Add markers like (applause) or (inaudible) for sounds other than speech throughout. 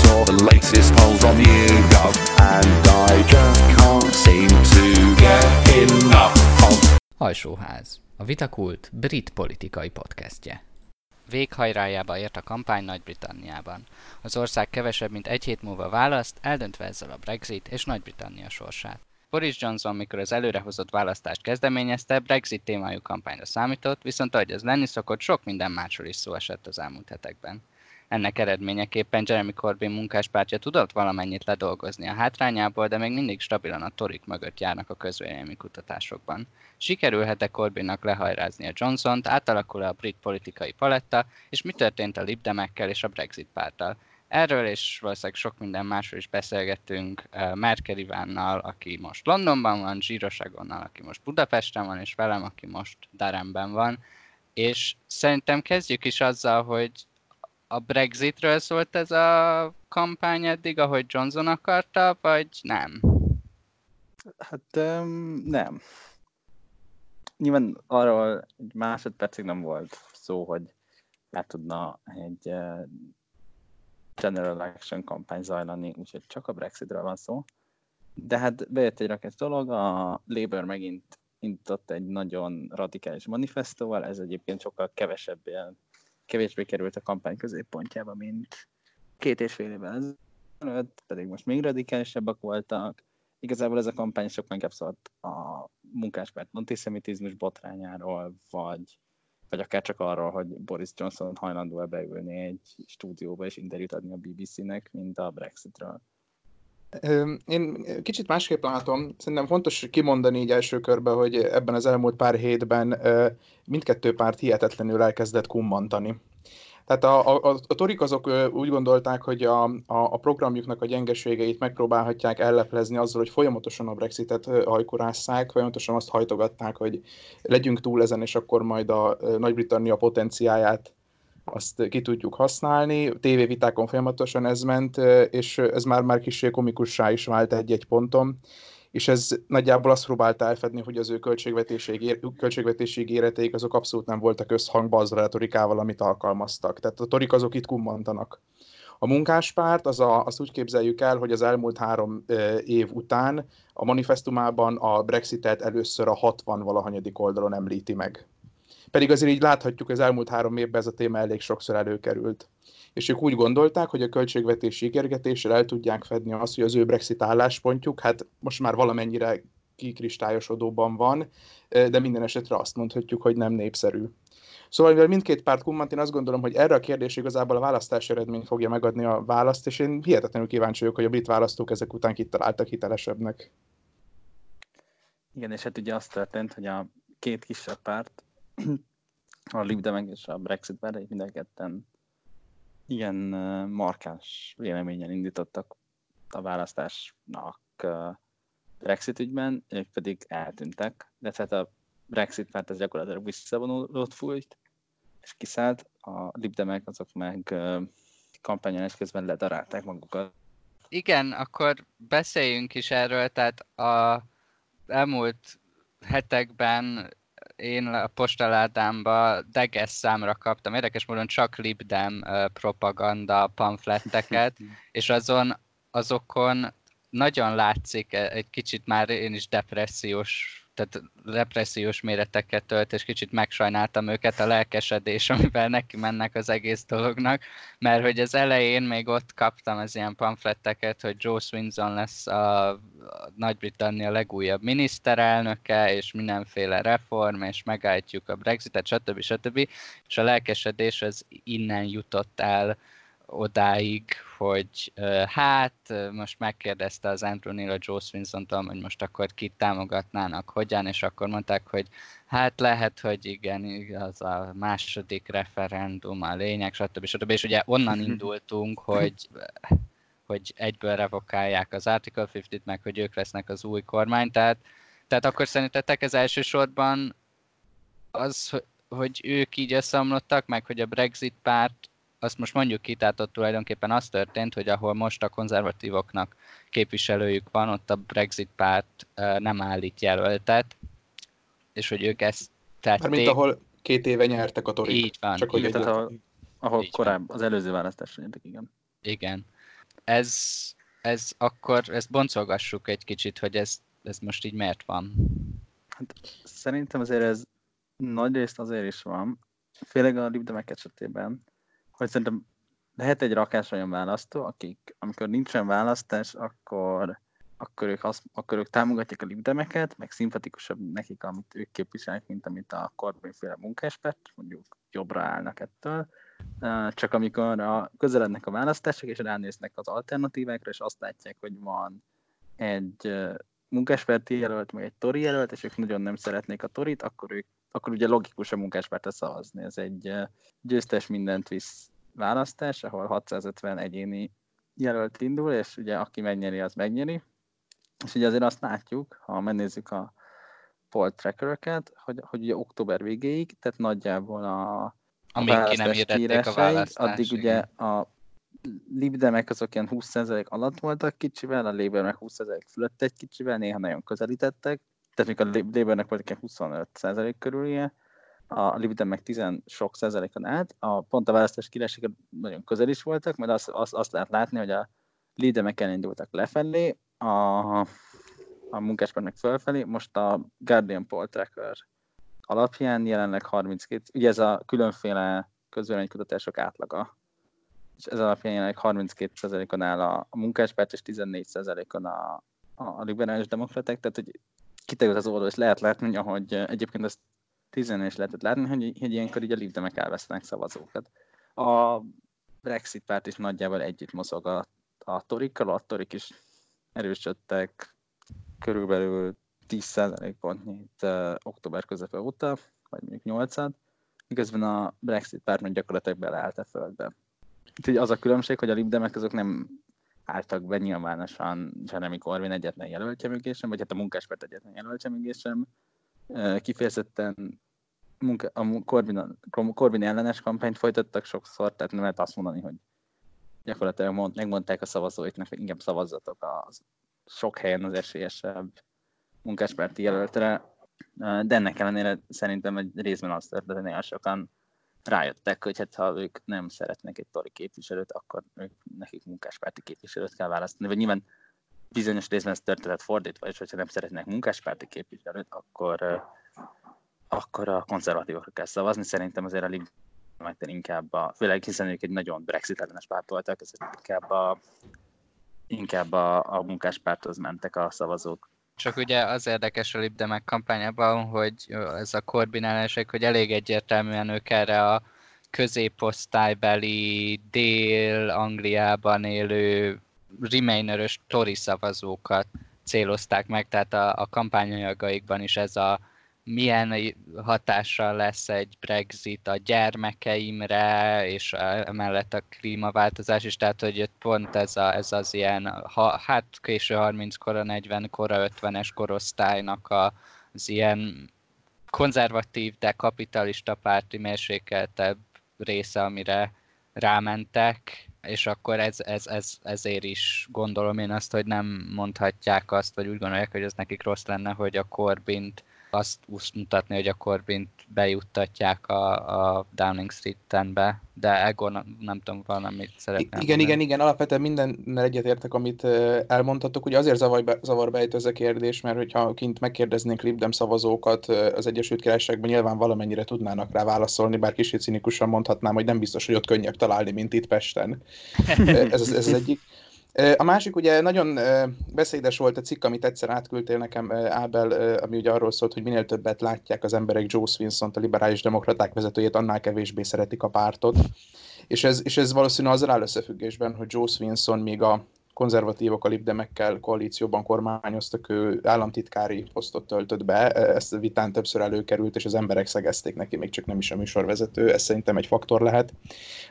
saw the latest polls on YouGov, and I just can't seem to get enough of. Alsóház, a Vitakult brit politikai podcastje. Véghajrájába ért a kampány Nagy-Britanniában. Az ország kevesebb, mint egy hét múlva választ, eldöntve ezzel a Brexit és Nagy-Britannia sorsát. Boris Johnson, mikor az előrehozott választást kezdeményezte, Brexit témájú kampányra számított, viszont ahogy az lenni szokott, sok minden másról is szó esett az elmúlt hetekben. Ennek eredményeképpen Jeremy Corbyn munkáspártja tudott valamennyit ledolgozni a hátrányából, de még mindig stabilan a torik mögött járnak a közvélemény kutatásokban. Sikerülhet-e Corbynnak lehajrázni a Johnson-t, átalakul-e a brit politikai paletta, és mi történt a libdemekkel és a Brexit párttal? Erről és valószínűleg sok minden másról is beszélgettünk Merkel Ivánnal, aki most Londonban van, Zsíros Agonnal, aki most Budapesten van, és velem, aki most Daremben van. És szerintem kezdjük is azzal, hogy a Brexitről szólt ez a kampány eddig, ahogy Johnson akarta, vagy nem? Hát um, nem. Nyilván arról egy másodpercig nem volt szó, hogy le tudna egy uh, general election kampány zajlani, úgyhogy csak a Brexitről van szó. De hát bejött egy rakett dolog, a Labour megint indított egy nagyon radikális manifestóval, ez egyébként sokkal kevesebb ilyen kevésbé került a kampány középpontjába, mint két és fél évvel ezelőtt, pedig most még radikálisabbak voltak. Igazából ez a kampány sokkal inkább szólt a munkáspárt antiszemitizmus botrányáról, vagy, vagy akár csak arról, hogy Boris Johnson hajlandó-e beülni egy stúdióba és interjút adni a BBC-nek, mint a Brexitről. Én kicsit másképp látom. Szerintem fontos kimondani így első körben, hogy ebben az elmúlt pár hétben mindkettő párt hihetetlenül elkezdett kummantani. Tehát a, a, a torik azok úgy gondolták, hogy a, a, a programjuknak a gyengeségeit megpróbálhatják elleplezni azzal, hogy folyamatosan a Brexitet hajkurásszák, folyamatosan azt hajtogatták, hogy legyünk túl ezen, és akkor majd a Nagy-Britannia potenciáját azt ki tudjuk használni. Tévévitákon folyamatosan ez ment, és ez már már kicsi komikussá is vált egy-egy ponton, és ez nagyjából azt próbálta elfedni, hogy az ő költségvetési, költségvetési ígéreteik azok abszolút nem voltak összhangban az a retorikával, amit alkalmaztak. Tehát a torik azok itt kummantanak. A munkáspárt, az a, azt úgy képzeljük el, hogy az elmúlt három év után a manifestumában a Brexitet először a 60 valahanyadik oldalon említi meg. Pedig azért így láthatjuk, az elmúlt három évben ez a téma elég sokszor előkerült. És ők úgy gondolták, hogy a költségvetési ígérgetéssel el tudják fedni azt, hogy az ő Brexit álláspontjuk, hát most már valamennyire kikristályosodóban van, de minden esetre azt mondhatjuk, hogy nem népszerű. Szóval, mivel mindkét párt kummant, én azt gondolom, hogy erre a kérdés igazából a választási eredmény fogja megadni a választ, és én hihetetlenül kíváncsi vagyok, hogy a brit választók ezek után kitaláltak hitelesebbnek. Igen, és hát ugye azt történt, hogy a két kisebb párt, a Libdemek és a Brexit párt, mind a ketten ilyen markáns véleményen indítottak a választásnak Brexit ügyben, ők pedig eltűntek, de tehát a Brexit párt az gyakorlatilag visszavonulót fújt, és kiszállt, a libdemek azok meg kampányolás közben ledarálták magukat. Igen, akkor beszéljünk is erről, tehát a elmúlt hetekben én a postaládámba deges számra kaptam, érdekes módon csak libdem propaganda pamfletteket, (laughs) és azon, azokon nagyon látszik egy kicsit már én is depressziós tehát depressziós méreteket tölt, és kicsit megsajnáltam őket a lelkesedés, (laughs) amivel neki mennek az egész dolognak, mert hogy az elején még ott kaptam az ilyen pamfletteket, hogy Joe Swinson lesz a Nagy-Britannia legújabb miniszterelnöke, és mindenféle reform, és megállítjuk a Brexitet, stb. stb. És a lelkesedés az innen jutott el odáig, hogy hát most megkérdezte az Andrew Neil a Joe swinson hogy most akkor kit támogatnának, hogyan, és akkor mondták, hogy hát lehet, hogy igen, az a második referendum a lényeg, stb. stb. És ugye onnan indultunk, hogy hogy egyből revokálják az Article 50-t, meg hogy ők lesznek az új kormány, tehát, tehát akkor szerintetek ez elsősorban az, hogy ők így összeomlottak, meg hogy a Brexit párt azt most mondjuk ki, tehát ott tulajdonképpen az történt, hogy ahol most a konzervatívoknak képviselőjük van, ott a Brexit párt nem állít jelöltet, és hogy ők ezt tették. Mint ahol két éve nyertek a torik. Így van. Csak hogy tehát ahol, ahol korábban, az előző választásra nyertek, igen. Igen. ez, ez akkor, ezt boncolgassuk egy kicsit, hogy ez, ez most így miért van. Szerintem azért ez nagy részt azért is van, főleg a libdemek esetében, hogy szerintem lehet egy rakás olyan választó, akik, amikor nincsen választás, akkor, akkor, ők, azt, akkor ők támogatják a libdemeket, meg szimpatikusabb nekik, amit ők képviselnek, mint amit a Corbyn-féle munkáspárt, mondjuk jobbra állnak ettől. Csak amikor a, közelednek a választások, és ránéznek az alternatívákra, és azt látják, hogy van egy munkáspárti jelölt, meg egy tori jelölt, és ők nagyon nem szeretnék a torit, akkor ők akkor ugye logikus a munkáspártra szavazni. Ez egy győztes mindent visz választás, ahol 650 egyéni jelölt indul, és ugye aki megnyeri, az megnyeri. És ugye azért azt látjuk, ha megnézzük a poll trackereket, hogy, hogy ugye október végéig, tehát nagyjából a, a ki nem a. Addig igen. ugye a libdemek azok ilyen 20% alatt voltak kicsivel, a Labour meg 20% fölött egy kicsivel, néha nagyon közelítettek, tehát még a Labournek volt ilyen 25% körülje, a Libden meg 10 sok százalékon át, a pont a választás királysága nagyon közel is voltak, mert azt, azt, azt lehet látni, hogy a Lidemek elindultak lefelé, a, a munkáspárt meg fölfelé, most a Guardian Poll Tracker alapján jelenleg 32, ugye ez a különféle közvéleménykutatások átlaga, és ez alapján jelenleg 32%-on áll a, a munkáspárt, és 14%-on a, a liberális demokraták, tehát hogy kiterült az oldal, és lehet látni, hogy egyébként ezt 10 is lehetett látni, hogy, hogy ilyenkor így a libdemek elvesztenek szavazókat. A Brexit párt is nagyjából együtt mozog a, a torikkal, a torik is erősödtek körülbelül 10% pontnyit uh, október közepe óta, vagy mondjuk 8 miközben a Brexit párt meg gyakorlatilag beleállt a földbe. Úgyhogy az a különbség, hogy a libdemek azok nem álltak be nyilvánosan Jeremy Corbyn egyetlen jelöltje mögé sem, vagy hát a munkáspárt egyetlen jelöltje mögé sem. Kifejezetten munka, a Corbyn, Corbyn ellenes kampányt folytattak sokszor, tehát nem lehet azt mondani, hogy gyakorlatilag mond, megmondták a szavazóiknak, hogy inkább szavazzatok a sok helyen az esélyesebb munkáspárti jelöltre, de ennek ellenére szerintem egy részben azt történt, hogy nagyon sokan rájöttek, hogy hát ha ők nem szeretnek egy tori képviselőt, akkor ők, nekik munkáspárti képviselőt kell választani. Vagy nyilván bizonyos részben ez történet fordítva, és hogyha nem szeretnek munkáspárti képviselőt, akkor, akkor a konzervatívokra kell szavazni. Szerintem azért a Liberálisok inkább a, főleg hiszen ők egy nagyon Brexit ellenes párt voltak, ezért inkább a, inkább a, a munkáspárthoz mentek a szavazók. Csak ugye az érdekes a Libdemek kampányában, hogy ez a korbinálások, hogy elég egyértelműen ők erre a középosztálybeli Dél-Angliában élő remainerös Tory szavazókat célozták meg, tehát a, a kampányanyagaikban is ez a milyen hatással lesz egy Brexit a gyermekeimre, és emellett a klímaváltozás is, tehát hogy pont ez, a, ez az ilyen, ha, hát késő 30 kora, 40 kora, 50-es korosztálynak a, az ilyen konzervatív, de kapitalista párti mérsékeltebb része, amire rámentek, és akkor ez, ez, ez, ezért is gondolom én azt, hogy nem mondhatják azt, vagy úgy gondolják, hogy ez nekik rossz lenne, hogy a Corbyn-t azt mutatni, hogy a Corbyn bejuttatják a, a Downing Street-en be, de Egon nem, nem tudom, valamit szeretném. Igen, mondani. igen, igen, alapvetően mindennel egyetértek, amit elmondhatok. Ugye azért zavar, be, zavar bejött ez a kérdés, mert hogyha kint megkérdeznénk Libdem szavazókat az Egyesült Királyságban, nyilván valamennyire tudnának rá válaszolni, bár kicsit cinikusan mondhatnám, hogy nem biztos, hogy ott könnyebb találni, mint itt Pesten. (laughs) ez, ez, ez az egyik. A másik ugye nagyon beszédes volt a cikk, amit egyszer átküldtél nekem, Ábel, ami ugye arról szólt, hogy minél többet látják az emberek Joe swinson a liberális demokraták vezetőjét, annál kevésbé szeretik a pártot. És ez, és ez valószínűleg azzal áll összefüggésben, hogy Joe Swinson még a konzervatívok a libdemekkel koalícióban kormányoztak, ő államtitkári posztot töltött be, ezt a vitán többször előkerült, és az emberek szegezték neki, még csak nem is a műsorvezető, ez szerintem egy faktor lehet.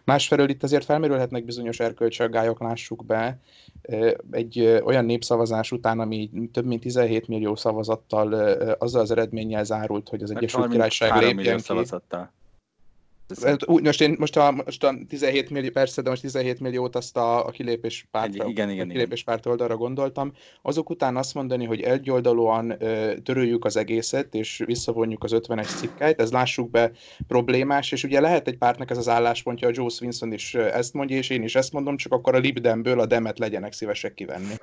Másfelől itt azért felmerülhetnek bizonyos erkölcsi aggályok, lássuk be, egy olyan népszavazás után, ami több mint 17 millió szavazattal azzal az eredménnyel zárult, hogy az Egyesült Királyság lépjen ki. Szavazattal. Úgy, most, én, most, a, most a 17 millió, persze, de most 17 milliót azt a, a kilépés párt, Egy, igen, igen, a kilépés párt oldalra gondoltam. Azok után azt mondani, hogy egyoldalúan ö, töröljük az egészet, és visszavonjuk az 51 cikkeit, ez lássuk be problémás, és ugye lehet egy pártnak ez az álláspontja, a Joe Swinson is ezt mondja, és én is ezt mondom, csak akkor a Libdemből a demet legyenek szívesek kivenni.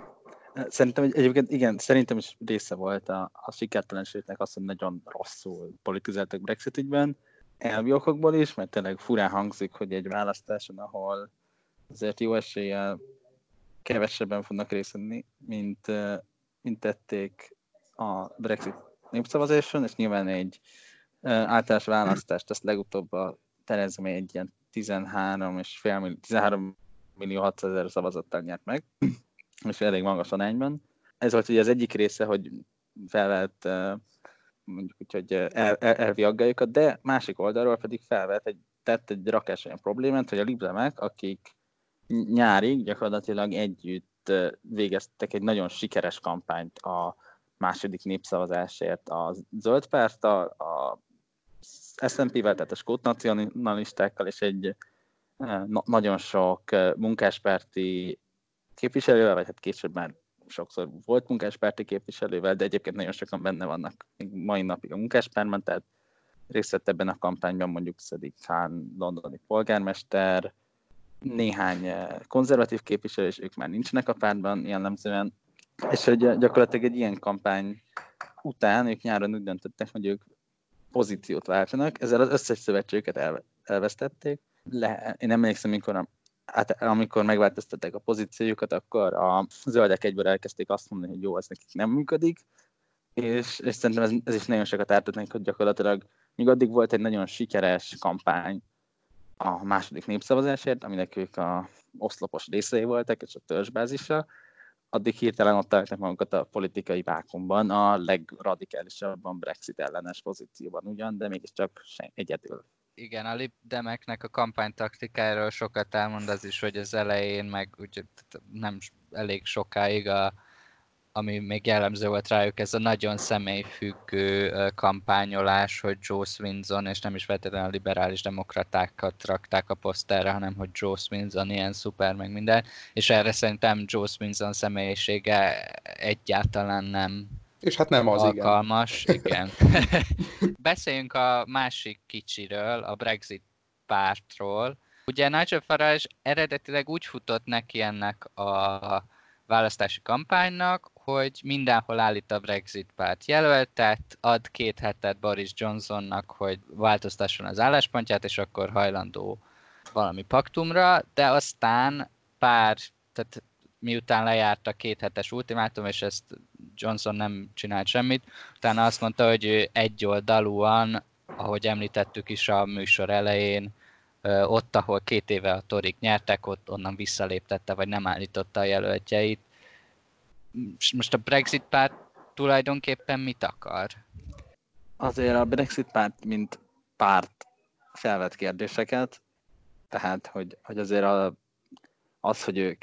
Szerintem egy- egyébként igen, szerintem is része volt a, a sikertelenségnek az, hogy nagyon rosszul politizáltak Brexit ügyben, elvi okokból is, mert tényleg furán hangzik, hogy egy választáson, ahol azért jó eséllyel kevesebben fognak részt venni, mint, mint tették a Brexit népszavazáson, és nyilván egy általános választást, ezt legutóbb a Theresa May egy ilyen 13 és fél millió, 13 millió 600 ezer szavazattal nyert meg, és elég magas arányban. Ez volt ugye az egyik része, hogy felvett mondjuk úgy, hogy el, el, elvi aggályokat, de másik oldalról pedig felvett egy, tett egy rakás olyan problémát, hogy a libremek, akik nyárig gyakorlatilag együtt ö, végeztek egy nagyon sikeres kampányt a második népszavazásért a zöld párttal, a SNP-vel, tehát a skót nacionalistákkal, és egy ö, na- nagyon sok munkáspárti képviselővel, vagy hát később már sokszor volt munkáspárti képviselővel, de egyébként nagyon sokan benne vannak még mai napig a munkáspárban, tehát részt vett ebben a kampányban mondjuk Szedik Khan, londoni polgármester, néhány eh, konzervatív képviselő, és ők már nincsenek a pártban jellemzően, és hogy eh, gyakorlatilag egy ilyen kampány után ők nyáron úgy döntöttek, hogy ők pozíciót váltanak, ezzel az összes szövetségüket el, elvesztették. Le, én emlékszem, amikor a hát amikor megváltoztatták a pozíciójukat, akkor a zöldek egyből elkezdték azt mondani, hogy jó, ez nekik nem működik, és, és szerintem ez, ez is nagyon sokat ártott nekik, hogy gyakorlatilag még addig volt egy nagyon sikeres kampány a második népszavazásért, aminek ők a oszlopos részei voltak, és a törzsbázisa, addig hirtelen ott álltak magukat a politikai vákumban, a legradikálisabban Brexit ellenes pozícióban ugyan, de mégiscsak egyedül Igen, a libdemeknek a kampánytaktikáról sokat elmond az is, hogy az elején, meg úgy nem elég sokáig, a, ami még jellemző volt rájuk, ez a nagyon személyfüggő kampányolás, hogy Joe Swinson, és nem is feltétlenül a liberális demokratákat rakták a poszterre, hanem hogy Joe Swinson ilyen szuper, meg minden, és erre szerintem Joe Swinson személyisége egyáltalán nem És hát nem az, igen. alkalmas, igen. (laughs) Beszéljünk a másik kicsiről, a Brexit pártról. Ugye Nigel Farage eredetileg úgy futott neki ennek a választási kampánynak, hogy mindenhol állít a Brexit párt jelöltet, ad két hetet Boris Johnsonnak, hogy változtasson az álláspontját, és akkor hajlandó valami paktumra, de aztán pár, tehát miután lejárt a két hetes ultimátum, és ezt Johnson nem csinált semmit, utána azt mondta, hogy ő egyoldalúan, ahogy említettük is a műsor elején, ott, ahol két éve a Torik nyertek, ott onnan visszaléptette, vagy nem állította a jelöltjeit. Most a Brexit párt tulajdonképpen mit akar? Azért a Brexit párt, mint párt felvet kérdéseket, tehát, hogy, hogy azért a, az, hogy ők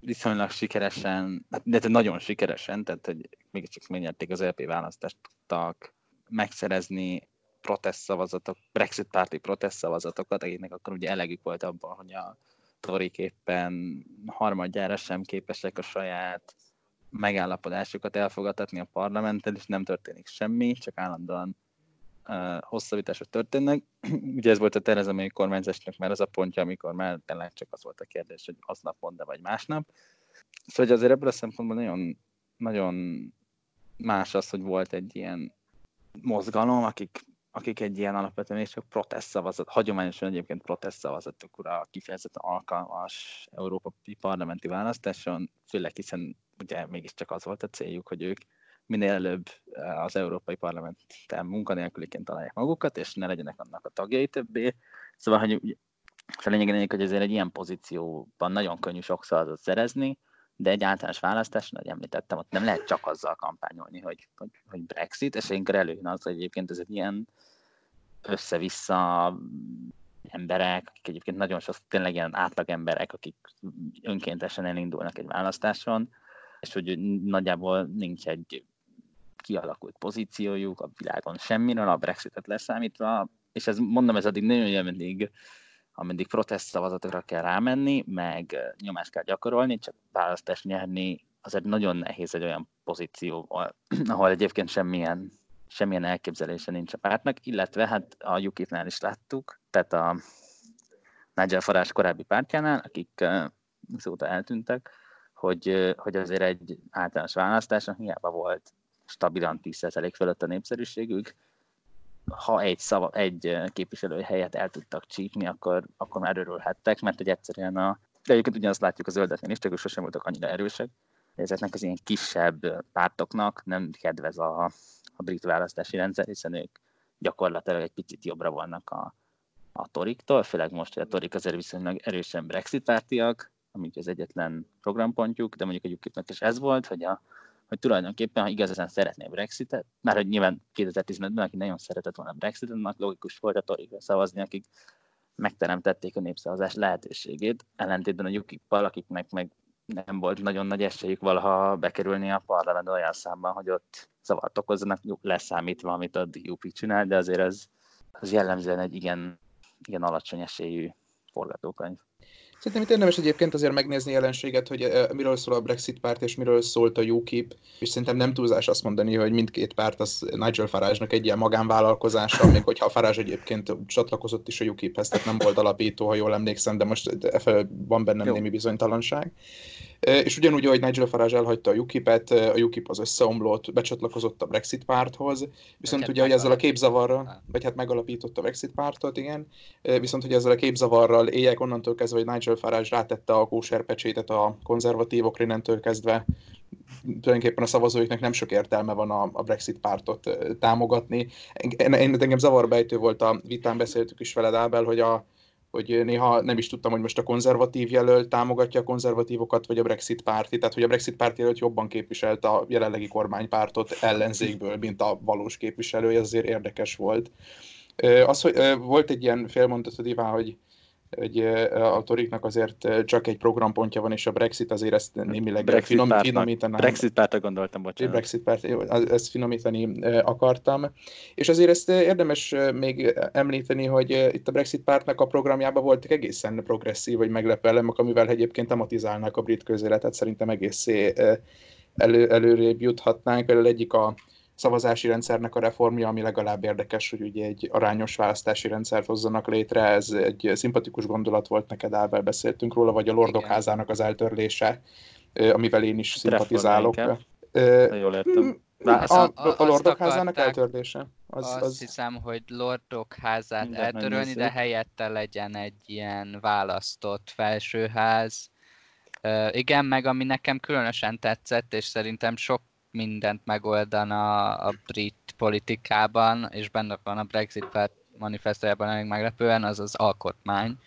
viszonylag sikeresen, de nagyon sikeresen, tehát, hogy mégiscsak megnyerték az LP választást, tudtak megszerezni protest szavazatok, Brexit párti protest szavazatokat, akiknek akkor ugye elegük volt abban, hogy a Torik éppen harmadjára sem képesek a saját megállapodásukat elfogadatni a parlamenttel, és nem történik semmi, csak állandóan hosszabbítások történnek. (clears throat) Ugye ez volt a Tereza May kormányzásnak már az a pontja, amikor már tényleg csak az volt a kérdés, hogy aznap mond vagy másnap. Szóval hogy azért ebből a szempontból nagyon, nagyon más az, hogy volt egy ilyen mozgalom, akik, akik egy ilyen alapvetően és csak protest szavazat, hagyományosan egyébként protest szavazatokra kifejezetten alkalmas európai parlamenti választáson, főleg hiszen ugye mégiscsak az volt a céljuk, hogy ők minél előbb az Európai Parlamenten munkanélküliként találják magukat, és ne legyenek annak a tagjai többé. Szóval, hogy és a lényeg, hogy azért egy ilyen pozícióban nagyon könnyű sokszor az szerezni, de egy általános választáson, ahogy említettem, ott nem lehet csak azzal kampányolni, hogy, hogy, hogy Brexit, és inkább előjön az, hogy egyébként ez egy ilyen össze-vissza emberek, akik egyébként nagyon sok tényleg ilyen átlag emberek, akik önkéntesen elindulnak egy választáson, és hogy nagyjából nincs egy kialakult pozíciójuk a világon semmiről, a Brexitet leszámítva, és ez mondom, ez addig nagyon mindig, ameddig protest szavazatokra kell rámenni, meg nyomást kell gyakorolni, csak választást nyerni azért nagyon nehéz egy olyan pozíció, (clears throat) ahol egyébként semmilyen, semmilyen elképzelése nincs a pártnak, illetve hát a UKIP-nál is láttuk, tehát a Nigel Farage korábbi pártjánál, akik azóta eltűntek, hogy, hogy azért egy általános választáson hiába volt stabilan 10% fölött a népszerűségük, ha egy, szava, egy képviselői helyet el tudtak csípni, akkor, akkor már örülhettek, mert hogy egyszerűen a... De egyébként ugyanazt látjuk a zöldeknél is, csak ők sosem voltak annyira erősek. Ezeknek az ilyen kisebb pártoknak nem kedvez a, a brit választási rendszer, hiszen ők gyakorlatilag egy picit jobbra vannak a, a toriktól, főleg most, hogy a torik azért viszonylag erősen brexit pártiak, amik az egyetlen programpontjuk, de mondjuk a UKIP-nek is ez volt, hogy, a, hogy tulajdonképpen, ha igazán szeretné Brexitet, mert hogy nyilván 2015-ben, aki nagyon szeretett volna Brexitet, annak logikus volt a torikra szavazni, akik megteremtették a népszavazás lehetőségét, ellentétben a ukip akiknek meg nem volt nagyon nagy esélyük valaha bekerülni a parlament olyan számban, hogy ott zavart okozzanak, leszámítva, amit a DUP csinál, de azért az, az jellemzően egy igen, igen alacsony esélyű forgatókönyv. Szerintem itt érdemes egyébként azért megnézni jelenséget, hogy eh, miről szól a Brexit párt, és miről szólt a UKIP, és szerintem nem túlzás azt mondani, hogy mindkét párt az Nigel Farage-nak egy ilyen magánvállalkozása, még hogyha Farage egyébként csatlakozott is a UKIP-hez, tehát nem volt alapító, ha jól emlékszem, de most e van bennem Jó. némi bizonytalanság. És ugyanúgy, ahogy Nigel Farage elhagyta a UKIP-et, a UKIP az összeomlott, becsatlakozott a Brexit párthoz, viszont hát ugye, hogy ezzel a képzavarral, vagy hát megalapította a Brexit pártot, igen, viszont hogy ezzel a képzavarral éjek onnantól kezdve, hogy Nigel Farage rátette a kóserpecsétet a konzervatívokra, innentől kezdve tulajdonképpen a szavazóiknak nem sok értelme van a, a Brexit pártot támogatni. Én, engem zavarbejtő volt a vitán, beszéltük is veled, Ábel, hogy a, hogy néha nem is tudtam, hogy most a konzervatív jelölt támogatja a konzervatívokat, vagy a Brexit párti, tehát hogy a Brexit párt jelölt jobban képviselt a jelenlegi kormánypártot ellenzékből, mint a valós képviselője, azért érdekes volt. Az, hogy volt egy ilyen félmondatod, Iván, hogy hogy a Toriknak azért csak egy programpontja van, és a Brexit azért ezt némileg Brexit finom, finomítaná. Brexit pártra gondoltam, bocsánat. Brexit párt, jó, ezt finomítani akartam. És azért ezt érdemes még említeni, hogy itt a Brexit pártnak a programjában voltak egészen progresszív vagy meglepő elemek, amivel egyébként tematizálnak a brit közéletet, szerintem egészé elő, előrébb juthatnánk. Például egyik a szavazási rendszernek a reformja, ami legalább érdekes, hogy ugye egy arányos választási rendszert hozzanak létre. Ez egy szimpatikus gondolat volt neked, Ábel, beszéltünk róla, vagy a Lordok Igen. házának az eltörlése, amivel én is szimpatizálok. Jól értem. A, a, a, a Lordok házának eltörlése. Az, azt az... hiszem, hogy Lordok házát Minden eltörölni, de helyette legyen egy ilyen választott felsőház. Uh, igen, meg ami nekem különösen tetszett, és szerintem sok mindent megoldana a brit politikában, és benne van a Brexit manifestójában elég meglepően, az az alkotmány,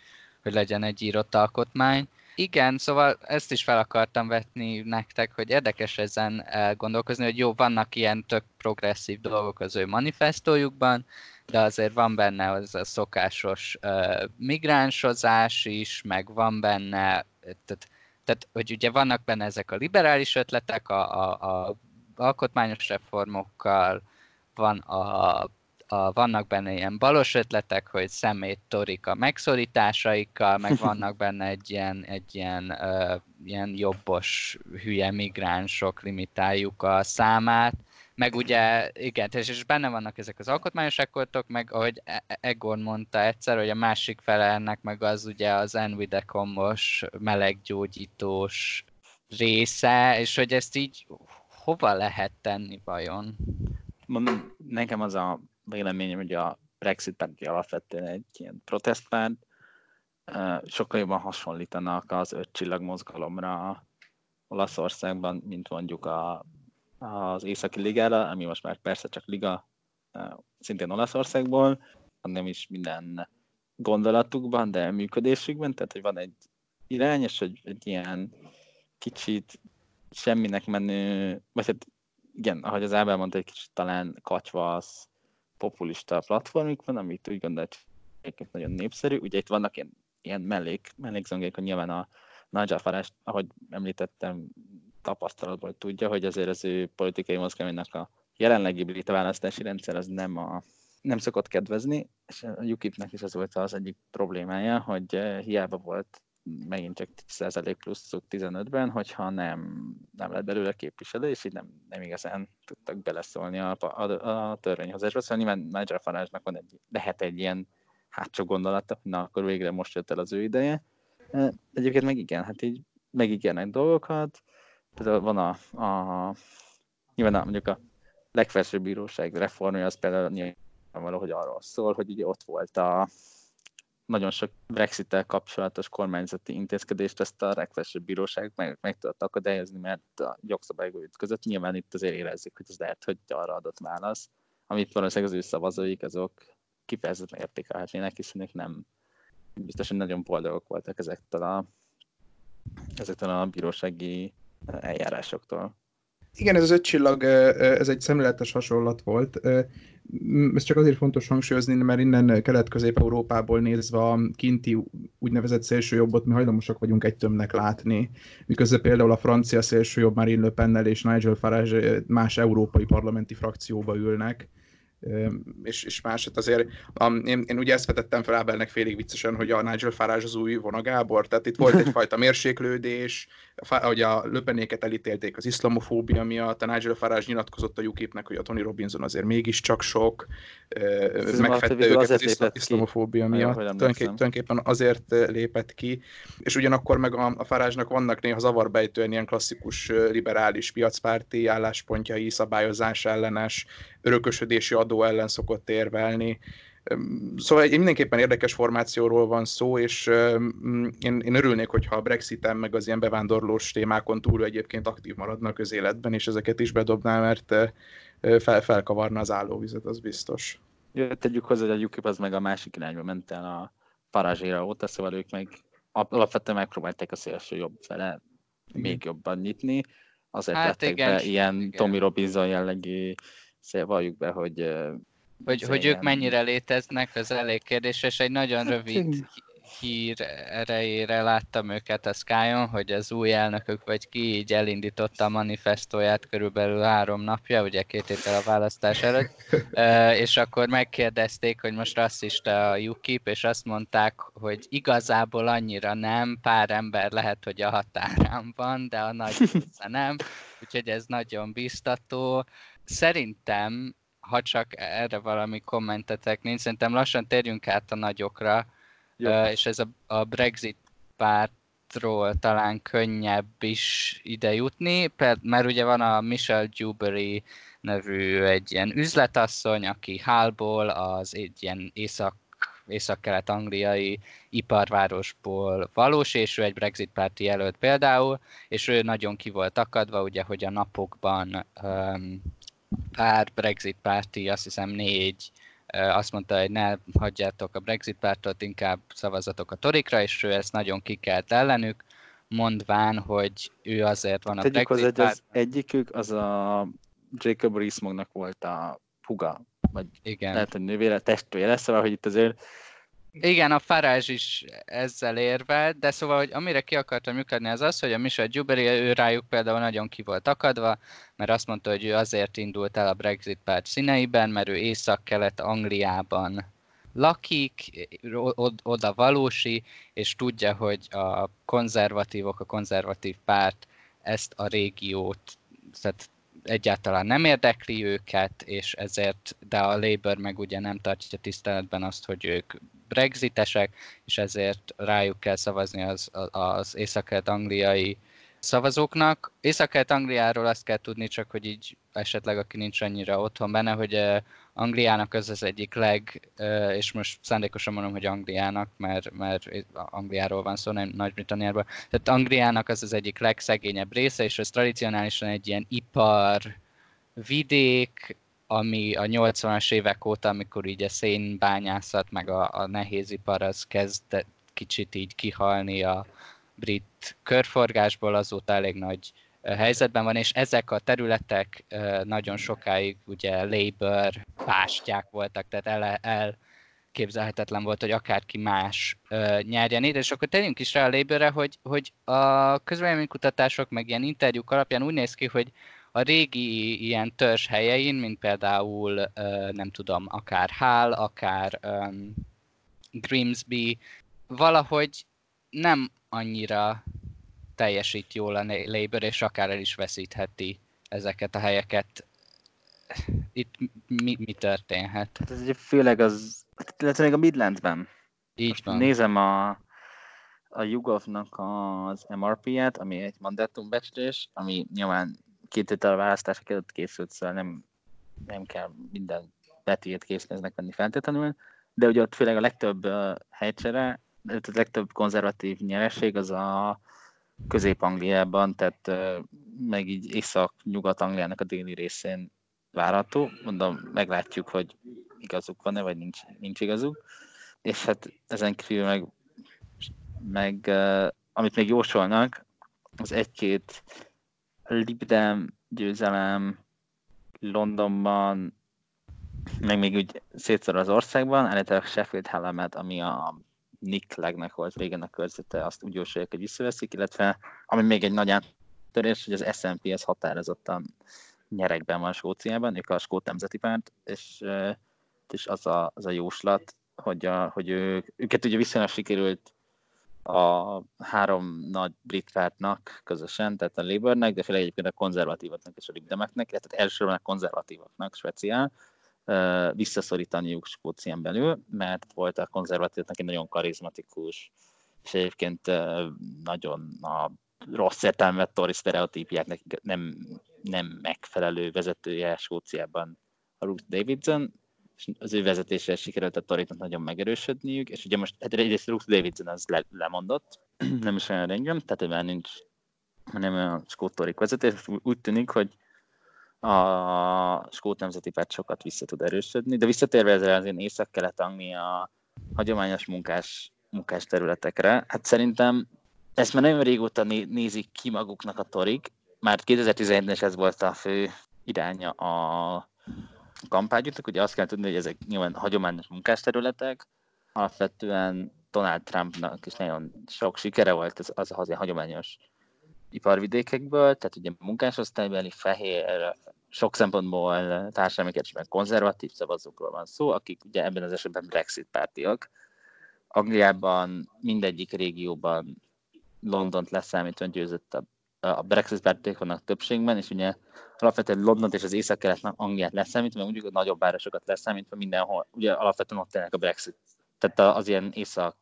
hogy legyen egy írott alkotmány. Igen, szóval ezt is fel akartam vetni nektek, hogy érdekes ezen elgondolkozni, hogy jó, vannak ilyen tök progresszív dolgok az ő manifestójukban, de azért van benne az a szokásos uh, migránsozás is, meg van benne, tehát, tehát hogy ugye vannak benne ezek a liberális ötletek, a, a, a alkotmányos reformokkal, van a, a, vannak benne ilyen balos ötletek, hogy szemét torik a megszorításaikkal, meg (laughs) vannak benne egy ilyen, egy ilyen, uh, ilyen jobbos hülye migránsok, limitáljuk a számát, meg ugye, igen, és benne vannak ezek az alkotmányos akkortok, meg ahogy e-, e-, Egon mondta egyszer, hogy a másik fele ennek meg az ugye az Envidekomos meleggyógyítós része, és hogy ezt így hova lehet tenni vajon? Mondom, nekem az a véleményem, hogy a Brexit pedig alapvetően egy ilyen protestpárt, sokkal jobban hasonlítanak az öt csillag mozgalomra Olaszországban, mint mondjuk a, az Északi Ligára, ami most már persze csak liga, szintén Olaszországból, nem is minden gondolatukban, de működésükben, tehát hogy van egy irány, és hogy egy ilyen kicsit semminek menő, vagy hát igen, ahogy az Ábel mondta, egy kicsit talán kacsva az populista platformjuk van, amit úgy gondolt, hogy nagyon népszerű. Ugye itt vannak ilyen, ilyen mellék, mellékzongék, hogy nyilván a Nigel ahogy említettem, tapasztalatból tudja, hogy azért az ő politikai mozgalmának a jelenlegi brit választási rendszer az nem a nem szokott kedvezni, és a UKIP-nek is az volt az egyik problémája, hogy eh, hiába volt megint csak 10% pluszuk 15-ben, hogyha nem, nem lett belőle képviselő, és így nem, nem igazán tudtak beleszólni a, a, a törvényhozásba. Szóval nyilván Nigel farage van egy, lehet egy ilyen hátsó gondolata, hogy na, akkor végre most jött el az ő ideje. Eh, egyébként meg igen, hát így megígérnek dolgokat, például van a, a nyilván a, mondjuk a legfelsőbb bíróság reformja, az például nyilván valahogy arról szól, hogy ugye ott volt a nagyon sok brexit kapcsolatos kormányzati intézkedést ezt a legfelsőbb bíróság meg, meg tudott akadályozni, mert a jogszabályok között nyilván itt azért érezzük, hogy ez lehet, hogy arra adott válasz, amit valószínűleg az ő szavazóik azok kifejezetten értékelhetnének, hiszen ők nem biztosan nagyon boldogok voltak ezektől a, ezektől a bírósági eljárásoktól. Igen, ez az öt csillag, ez egy szemléletes hasonlat volt. Ez csak azért fontos hangsúlyozni, mert innen kelet-közép-európából nézve a kinti úgynevezett szélsőjobbot mi hajlamosak vagyunk egy tömnek látni, miközben például a francia szélsőjobb Marine Le Pennel és Nigel Farage más európai parlamenti frakcióba ülnek, és, és másod azért, um, én, én ugye ezt vetettem fel Ábelnek félig viccesen, hogy a Nigel Farage az új vonagábor, tehát itt volt (laughs) egyfajta mérséklődés, hogy a löpenéket elítélték az iszlamofóbia miatt, a Nigel Farage nyilatkozott a UKIP-nek, hogy a Tony Robinson azért mégiscsak sok, megfette őket az iszla, iszlamofóbia ki. miatt, tulajdonképpen azért lépett ki, és ugyanakkor meg a, a Farage-nak vannak néha zavarbejtően ilyen klasszikus liberális piacpárti álláspontjai, szabályozás ellenes, örökösödési adó ellen szokott érvelni, Szóval egy mindenképpen érdekes formációról van szó, és én, én örülnék, hogyha a Brexiten meg az ilyen bevándorlós témákon túl egyébként aktív maradna a közéletben, és ezeket is bedobná, mert fel, felkavarna az állóvizet, az biztos. Jó, tegyük hozzá, hogy a UKIP az meg a másik irányba ment el a parázsére óta, szóval ők meg alapvetően megpróbálták a szélső jobb fele igen. még jobban nyitni. Azért hát lettek igen, be ilyen igen. Tommy Robinson jellegű, szóval valljuk be, hogy hogy, hogy ők mennyire léteznek, az elég kérdés, és egy nagyon hát, rövid hír erejére láttam őket a Skyon, hogy az új elnökök vagy ki így elindította a manifestóját körülbelül három napja, ugye két héttel a választás előtt, és akkor megkérdezték, hogy most rasszista a UKIP, és azt mondták, hogy igazából annyira nem, pár ember lehet, hogy a határán van, de a nagy része nem, úgyhogy ez nagyon biztató. Szerintem ha csak erre valami kommentetek nincs, szerintem lassan térjünk át a nagyokra, Jó. és ez a, a Brexit pártról talán könnyebb is ide jutni, mert ugye van a Michelle Dewberry nevű egy ilyen üzletasszony, aki Hálból, az egy ilyen észak észak-kelet-angliai iparvárosból valós, és ő egy Brexit párti jelölt például, és ő nagyon ki volt akadva, ugye, hogy a napokban um, pár Brexit párti, azt hiszem négy, azt mondta, hogy ne hagyjátok a Brexit pártot, inkább szavazatok a torikra, és ő ezt nagyon kikelt ellenük, mondván, hogy ő azért van a Tegyük Brexit hozzá, párt... az egyikük az a Jacob Rees-Mognak volt a huga, vagy Igen. lehet, hogy nővére, testvére, szóval, hogy itt azért igen, a Farázs is ezzel érve, de szóval, hogy amire ki akartam lyukadni, az az, hogy a Michel Gyuberi, ő rájuk például nagyon ki volt akadva, mert azt mondta, hogy ő azért indult el a Brexit párt színeiben, mert ő észak-kelet Angliában lakik, oda valósi, és tudja, hogy a konzervatívok, a konzervatív párt ezt a régiót, tehát egyáltalán nem érdekli őket, és ezért, de a Labour meg ugye nem tartja tiszteletben azt, hogy ők brexitesek, és ezért rájuk kell szavazni az, az észak-angliai szavazókknak. Észak-Angliáról azt kell tudni, csak hogy így esetleg aki nincs annyira otthon benne, hogy Angliának az az egyik leg, és most szándékosan mondom, hogy Angliának, mert, mert Angliáról van szó, nem Nagy-Britanniáról. Tehát Angliának az az egyik legszegényebb része, és ez tradicionálisan egy ilyen ipar vidék, ami a 80-as évek óta, amikor így a szénbányászat, meg a, a nehézipar az kezd kicsit így kihalni a brit körforgásból, azóta elég nagy helyzetben van, és ezek a területek nagyon sokáig ugye Labour pástják voltak, tehát el, el képzelhetetlen volt, hogy akárki más uh, nyerjen itt, és akkor tegyünk is rá a Labourre, hogy, hogy a közvéleménykutatások meg ilyen interjúk alapján úgy néz ki, hogy a régi ilyen törzs helyein, mint például, nem tudom, akár Hall, akár um, Grimsby, valahogy nem annyira teljesít jól a Labour, és akár el is veszítheti ezeket a helyeket. Itt mi, mi történhet? Hát ez ugye főleg az, illetve még a Midlandsben. Így Most van. Nézem a, a Jugovnak az MRP-ját, ami egy mandátumbecslés, ami nyilván két héttel a választások előtt készült, szóval nem, nem kell minden betét késznéznek venni feltétlenül, de ugye ott főleg a legtöbb uh, helycsere, a legtöbb konzervatív nyereség az a Közép-Angliában, tehát meg így Észak-Nyugat-Angliának a déli részén várható. Mondom, meglátjuk, hogy igazuk van-e, vagy nincs, nincs igazuk. És hát ezen kívül meg, meg amit még jósolnak, az egy-két Libdem győzelem Londonban, meg még úgy szétszor az országban, állítólag Sheffield Hellemet, ami a Nick Legnek volt régen a körzete, azt úgy jósolják, hogy visszaveszik, illetve ami még egy nagy áttörés, hogy az SNP ez határozottan nyerekben van Skóciában, ők a Skót Nemzeti Párt, és, és az, a, az a jóslat, hogy, a, hogy ők, őket ugye viszonylag sikerült a három nagy brit pártnak közösen, tehát a Labournek, de főleg egyébként a konzervatívoknak és a libdemeknek, tehát elsősorban a konzervatívoknak speciál, visszaszorítaniuk Skócián belül, mert volt a konzervatívoknak egy nagyon karizmatikus, és egyébként nagyon a rossz értelme Tory sztereotípiáknak nem, nem megfelelő vezetője Skóciában a Ruth Davidson, és az ő vezetéssel sikerült a Toriknak nagyon megerősödniük, és ugye most hát egyrészt Ruth Davidson az le, lemondott, (clears throat) nem is olyan régen, tehát ő már nincs, hanem a Skót Torik vezetés, úgy tűnik, hogy a Skót Nemzeti Párt sokat vissza tud erősödni, de visszatérve ezzel az én Észak-Kelet-Anglia hagyományos munkás, munkás területekre, hát szerintem ezt már nagyon régóta nézik ki maguknak a torik, már 2017-ben is ez volt a fő iránya a kampányuknak, ugye azt kell tudni, hogy ezek nyilván hagyományos munkásterületek, alapvetően Donald Trumpnak is nagyon sok sikere volt az, az, az hagyományos iparvidékekből, tehát ugye munkásosztálybeli, fehér, sok szempontból társadalmi kérdésben konzervatív szavazókról van szó, akik ugye ebben az esetben Brexit pártiak. Angliában mindegyik régióban Londont leszámítva győzött a, a Brexit pártiak vannak többségben, és ugye alapvetően Londont és az észak-kelet Angliát leszámítva, úgy a nagyobb városokat leszámítva mindenhol, ugye alapvetően ott élnek a Brexit. Tehát az ilyen észak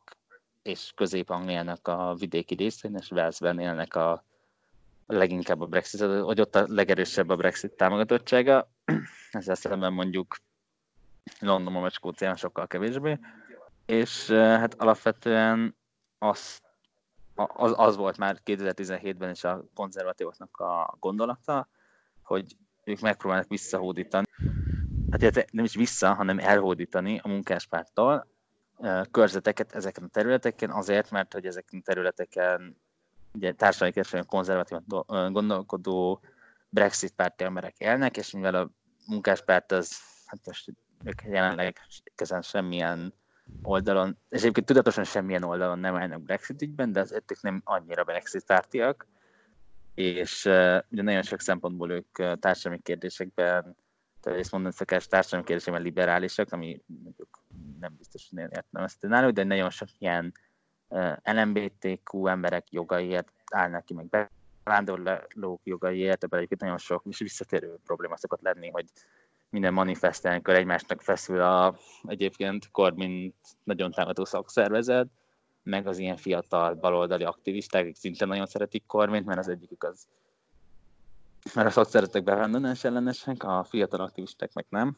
és közép-Angliának a vidéki részén, és Walesben élnek a leginkább a Brexit, hogy ott a legerősebb a Brexit támogatottsága, (clears throat) ezzel szemben mondjuk Londonban vagy Skócián sokkal kevésbé, és hát alapvetően az, az, az volt már 2017-ben is a konzervatívoknak a gondolata, hogy ők megpróbálnak visszahódítani, hát nem is vissza, hanem elhódítani a munkáspártól körzeteket ezeken a területeken, azért, mert hogy ezeken a területeken ugye társadalmi kereskedelmi konzervatív gondolkodó Brexit párti emberek élnek, és mivel a munkáspárt az, hát most ők jelenleg ezen semmilyen oldalon, és egyébként tudatosan semmilyen oldalon nem állnak Brexit ügyben, de az ötök nem annyira Brexit pártiak, és uh, ugye nagyon sok szempontból ők uh, társadalmi kérdésekben, tehát ezt mondani szokás társadalmi kérdésekben liberálisak, ami mondjuk nem biztos, hogy értem ezt náluk, de nagyon sok ilyen LMBTQ emberek jogaiért állnak ki, meg bevándorlók jogaiért, ebben egyébként nagyon sok és visszatérő probléma szokott lenni, hogy minden manifestálnikor egymásnak feszül a egyébként Corbyn nagyon támadó szakszervezet, meg az ilyen fiatal baloldali aktivisták, akik szinte nagyon szeretik Corbyn, mert az egyikük az mert a szakszervezetek bevándorlás ellenesek, a fiatal aktivisták meg nem.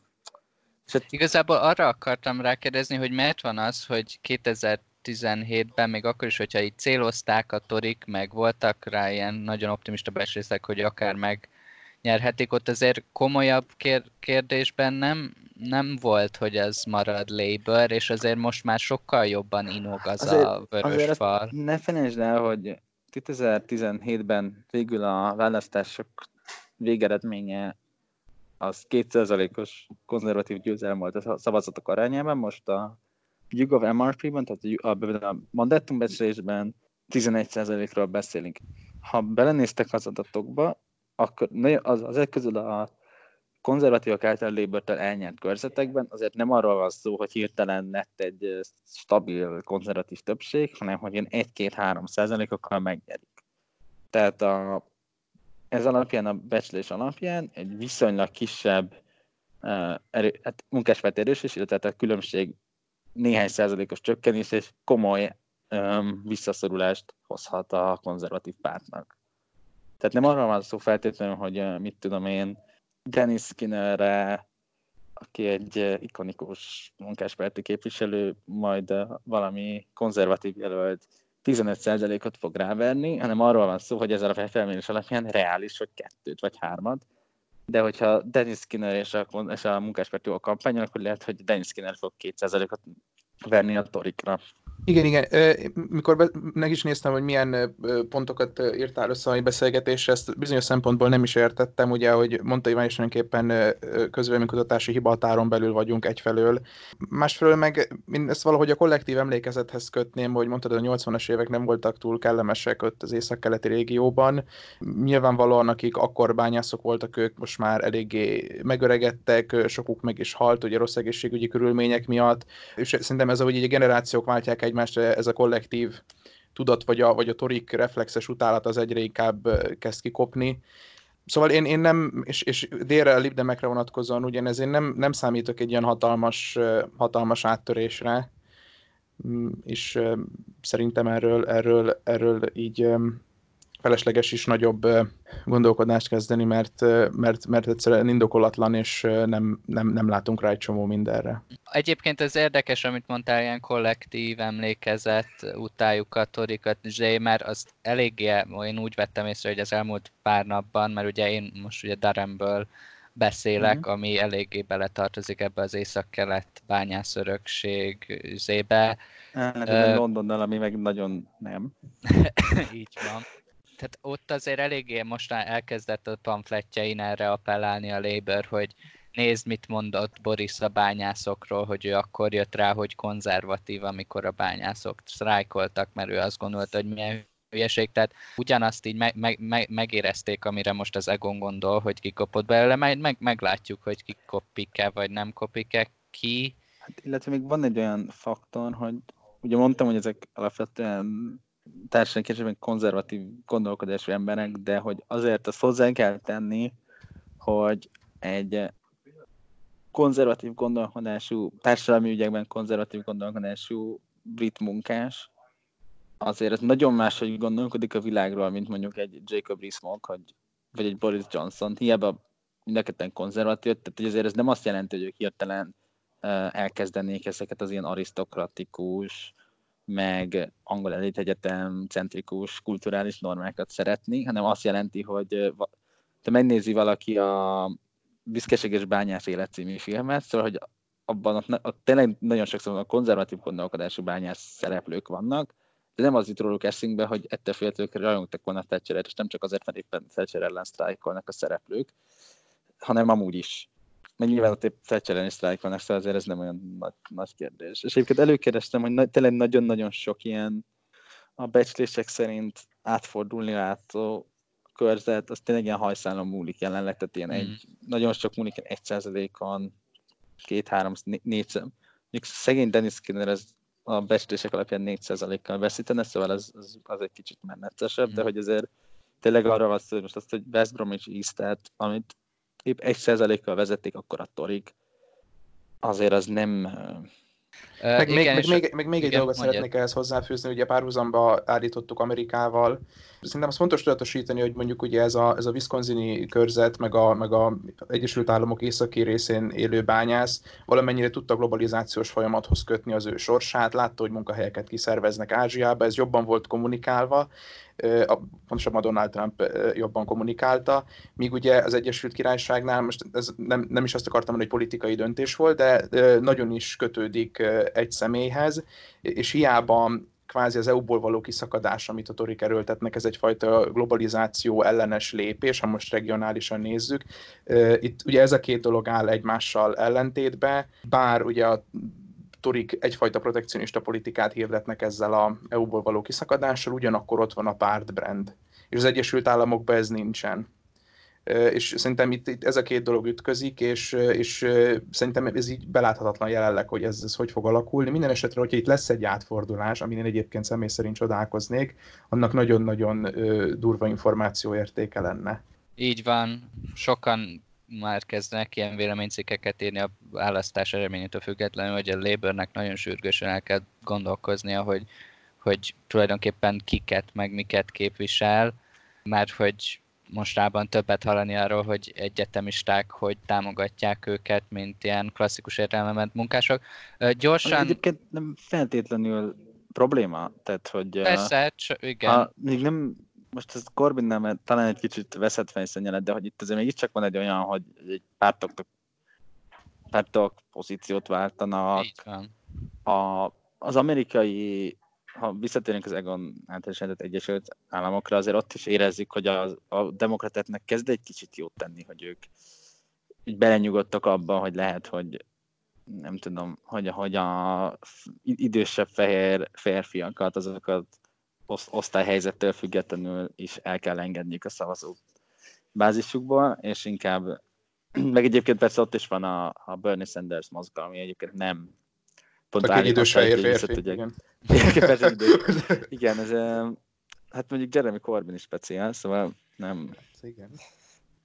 És hát... Igazából arra akartam rákérdezni, hogy miért van az, hogy 2000 17-ben, még akkor is, hogyha így célozták a torik, meg voltak rá ilyen nagyon optimista besészek, hogy akár meg nyerhetik, ott azért komolyabb kér- kérdésben nem, nem volt, hogy ez marad Labour, és azért most már sokkal jobban inog az azért, a vörös azért fal. Ne felejtsd el, hogy 2017-ben végül a választások végeredménye az 2%-os konzervatív győzelem volt a szavazatok arányában, most a of MRP-ben, tehát a, a mandátumbecslésben 11%-ról beszélünk. Ha belenéztek az adatokba, akkor az, az közül a konzervatívak által labour elnyert körzetekben azért nem arról van szó, hogy hirtelen lett egy stabil konzervatív többség, hanem hogy ilyen 1-2-3 százalékokkal megnyerik. Tehát a, ez alapján, a becslés alapján egy viszonylag kisebb uh, erő, hát munkáspárt erősés, illetve a különbség néhány százalékos csökkenés és komoly um, visszaszorulást hozhat a konzervatív pártnak. Tehát nem arról van szó feltétlenül, hogy mit tudom én, Dennis Skinnerre, aki egy ikonikus munkáspárti képviselő, majd valami konzervatív jelölt 15%-ot fog ráverni, hanem arról van szó, hogy ezzel a felmérés alapján reális, hogy kettőt vagy hármat. De hogyha Dennis Skinner és a, és a munkáspárti a kampányon, akkor lehet, hogy Dennis Skinner fog 2%-ot verni a torikra. Igen, igen. Mikor be, meg is néztem, hogy milyen pontokat írtál össze a beszélgetésre, ezt bizonyos szempontból nem is értettem, ugye, hogy mondta Iván is tulajdonképpen közvéleménykutatási hibatáron belül vagyunk egyfelől. Másfelől meg én ezt valahogy a kollektív emlékezethez kötném, hogy mondtad, hogy a 80-as évek nem voltak túl kellemesek ott az észak-keleti régióban. Nyilvánvalóan, akik akkor bányászok voltak, ők most már eléggé megöregedtek, sokuk meg is halt, ugye rossz egészségügyi körülmények miatt, és szerintem ez, hogy így a generációk váltják egymásra, ez a kollektív tudat, vagy a, vagy a torik reflexes utálat az egyre inkább kezd kikopni. Szóval én, én nem, és, és délre a libdemekre vonatkozóan ugyanez, én nem, nem számítok egy ilyen hatalmas, hatalmas áttörésre, mm, és szerintem erről, erről, erről így felesleges is nagyobb gondolkodást kezdeni, mert, mert, mert egyszerűen indokolatlan, és nem, nem, nem látunk rá egy csomó mindenre. Egyébként ez érdekes, amit mondtál, ilyen kollektív emlékezet, utáljuk a torikat, Zsé, mert azt eléggé, én úgy vettem észre, hogy az elmúlt pár napban, mert ugye én most ugye Daremből beszélek, mm-hmm. ami eléggé beletartozik ebbe az észak-kelet bányászörökség zébe. uh, Londonnal, ami meg nagyon nem. (laughs) Így van tehát ott azért eléggé most elkezdett a pamfletjein erre appellálni a Labour, hogy nézd, mit mondott Boris a bányászokról, hogy ő akkor jött rá, hogy konzervatív, amikor a bányászok sztrájkoltak, mert ő azt gondolta, hogy milyen hülyeség, tehát ugyanazt így meg, meg, meg, megérezték, amire most az Egon gondol, hogy kikopott belőle, majd meg, meglátjuk, hogy kikopik-e, vagy nem kopik-e ki. Hát, illetve még van egy olyan faktor, hogy ugye mondtam, hogy ezek alapvetően társadalmi későbben konzervatív gondolkodású emberek, de hogy azért azt hozzá kell tenni, hogy egy konzervatív gondolkodású, társadalmi ügyekben konzervatív gondolkodású brit munkás, azért ez nagyon máshogy gondolkodik a világról, mint mondjuk egy Jacob Rees-Mogg, hogy, vagy egy Boris Johnson. Hiába mind a konzervatív, tehát hogy azért ez nem azt jelenti, hogy ők hirtelen elkezdenék ezeket az ilyen arisztokratikus, meg angol elit centrikus kulturális normákat szeretni, hanem azt jelenti, hogy te megnézi valaki a Büszkeséges bányás élet című filmet, szóval, hogy abban ott, ott tényleg nagyon sokszor a konzervatív gondolkodású bányás szereplők vannak, de nem az jut róluk eszünkbe, hogy ettől féltők rajongtak volna Thatcher és nem csak azért, mert éppen Thatcher ellen sztrájkolnak a szereplők, hanem amúgy is meg nyilván ott épp Thatcher is sztrájk vannak, szóval azért ez nem olyan nagy, nagy kérdés. És egyébként előkerestem, hogy na, tényleg nagyon-nagyon sok ilyen a becslések szerint átfordulni látó körzet, az tényleg ilyen hajszálon múlik jelenleg, tehát ilyen mm. egy, nagyon sok múlik ilyen egy százalékon, két, három, négy. Mondjuk szegény Dennis Skinner ez a becslések alapján 4 kal veszítene, szóval az, az, az egy kicsit menetesebb, mm. de hogy azért tényleg arra van szó, hogy most azt, hogy West Bromwich East-et, amit épp egy százalékkal vezették, akkor a torig. Azért az nem... Meg, uh, még, igen, meg, még, meg még egy dolgot mondjad. szeretnék ehhez hozzáfűzni, ugye párhuzamba állítottuk Amerikával. Szerintem az fontos tudatosítani, hogy mondjuk ugye ez a, ez a Wisconsini körzet, meg a, meg a Egyesült Államok északi részén élő bányász valamennyire tudta globalizációs folyamathoz kötni az ő sorsát, látta, hogy munkahelyeket kiszerveznek Ázsiába, ez jobban volt kommunikálva, pontosabban Donald Trump jobban kommunikálta, míg ugye az Egyesült Királyságnál, most ez nem, nem is azt akartam mondani, hogy politikai döntés volt, de nagyon is kötődik egy személyhez, és hiába kvázi az EU-ból való kiszakadás, amit a torik erőltetnek, ez egyfajta globalizáció ellenes lépés, ha most regionálisan nézzük. Itt ugye ez a két dolog áll egymással ellentétbe, bár ugye a torik egyfajta protekcionista politikát hirdetnek ezzel a EU-ból való kiszakadással, ugyanakkor ott van a pártbrand. És az Egyesült Államokban ez nincsen. és szerintem itt, itt ez a két dolog ütközik, és, és szerintem ez így beláthatatlan jelenleg, hogy ez, ez hogy fog alakulni. Minden esetre, hogyha itt lesz egy átfordulás, amin én egyébként személy szerint csodálkoznék, annak nagyon-nagyon durva információ értéke lenne. Így van, sokan már kezdenek ilyen véleménycikkeket írni a választás eredményétől függetlenül, hogy a Labournek nagyon sürgősen el kell gondolkoznia, hogy, hogy tulajdonképpen kiket meg miket képvisel, mert hogy mostában többet hallani arról, hogy egyetemisták hogy támogatják őket, mint ilyen klasszikus értelmemet munkások. Gyorsan... Ami egyébként nem feltétlenül probléma, tehát hogy... Persze, igen. Ha még nem most ez Corbyn nem, talán egy kicsit veszett fejszenyelet, de hogy itt azért mégiscsak van egy olyan, hogy egy pártok, pártok pozíciót váltanak. A, az amerikai, ha visszatérünk az Egon általános Egyesült Államokra, azért ott is érezzük, hogy a, a demokratáknak kezd egy kicsit jót tenni, hogy ők így belenyugodtak abban, hogy lehet, hogy nem tudom, hogy, hogy a idősebb fehér férfiakat, azokat osztályhelyzettől függetlenül is el kell engedniük a szavazó bázisukból, és inkább, (clears throat) meg egyébként persze ott is van a, a Bernie Sanders mozgalom, ami egyébként nem pont Aki idős fehér férfi, igen. (laughs) persze, (laughs) igen, ez, hát mondjuk Jeremy Corbyn is speciál, szóval nem... Igen.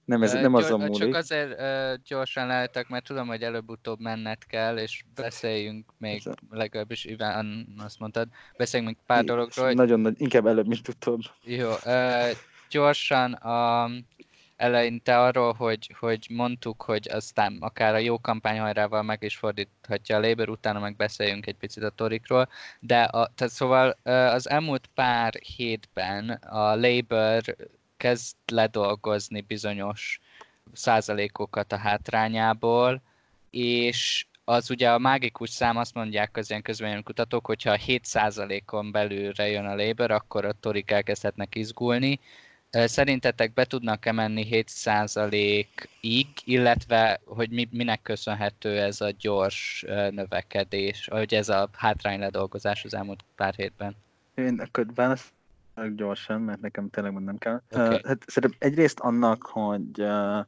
Nem, ez, nem azon múlik. Csak azért uh, gyorsan lehetek, mert tudom, hogy előbb-utóbb menned kell, és beszéljünk még, Persze. legalábbis Iván azt mondtad, beszéljünk még pár dologról. Nagyon nagy, inkább előbb, mint utóbb. Jó, uh, gyorsan a eleinte arról, hogy, hogy mondtuk, hogy aztán akár a jó kampányhajrával meg is fordíthatja a Labour, utána meg beszéljünk egy picit a torikról, de a, tehát szóval az elmúlt pár hétben a Labour kezd ledolgozni bizonyos százalékokat a hátrányából, és az ugye a mágikus szám, azt mondják az ilyen közvélemény kutatók, hogyha 7%-on belülre jön a Labour, akkor a torik elkezdhetnek izgulni. Szerintetek be tudnak emenni 7%-ig, illetve hogy mi, minek köszönhető ez a gyors növekedés, hogy ez a hátrány ledolgozás az elmúlt pár hétben? Én akkor válasz gyorsan, mert nekem tényleg nem kell. Okay. Uh, hát szerintem egyrészt annak, hogy uh,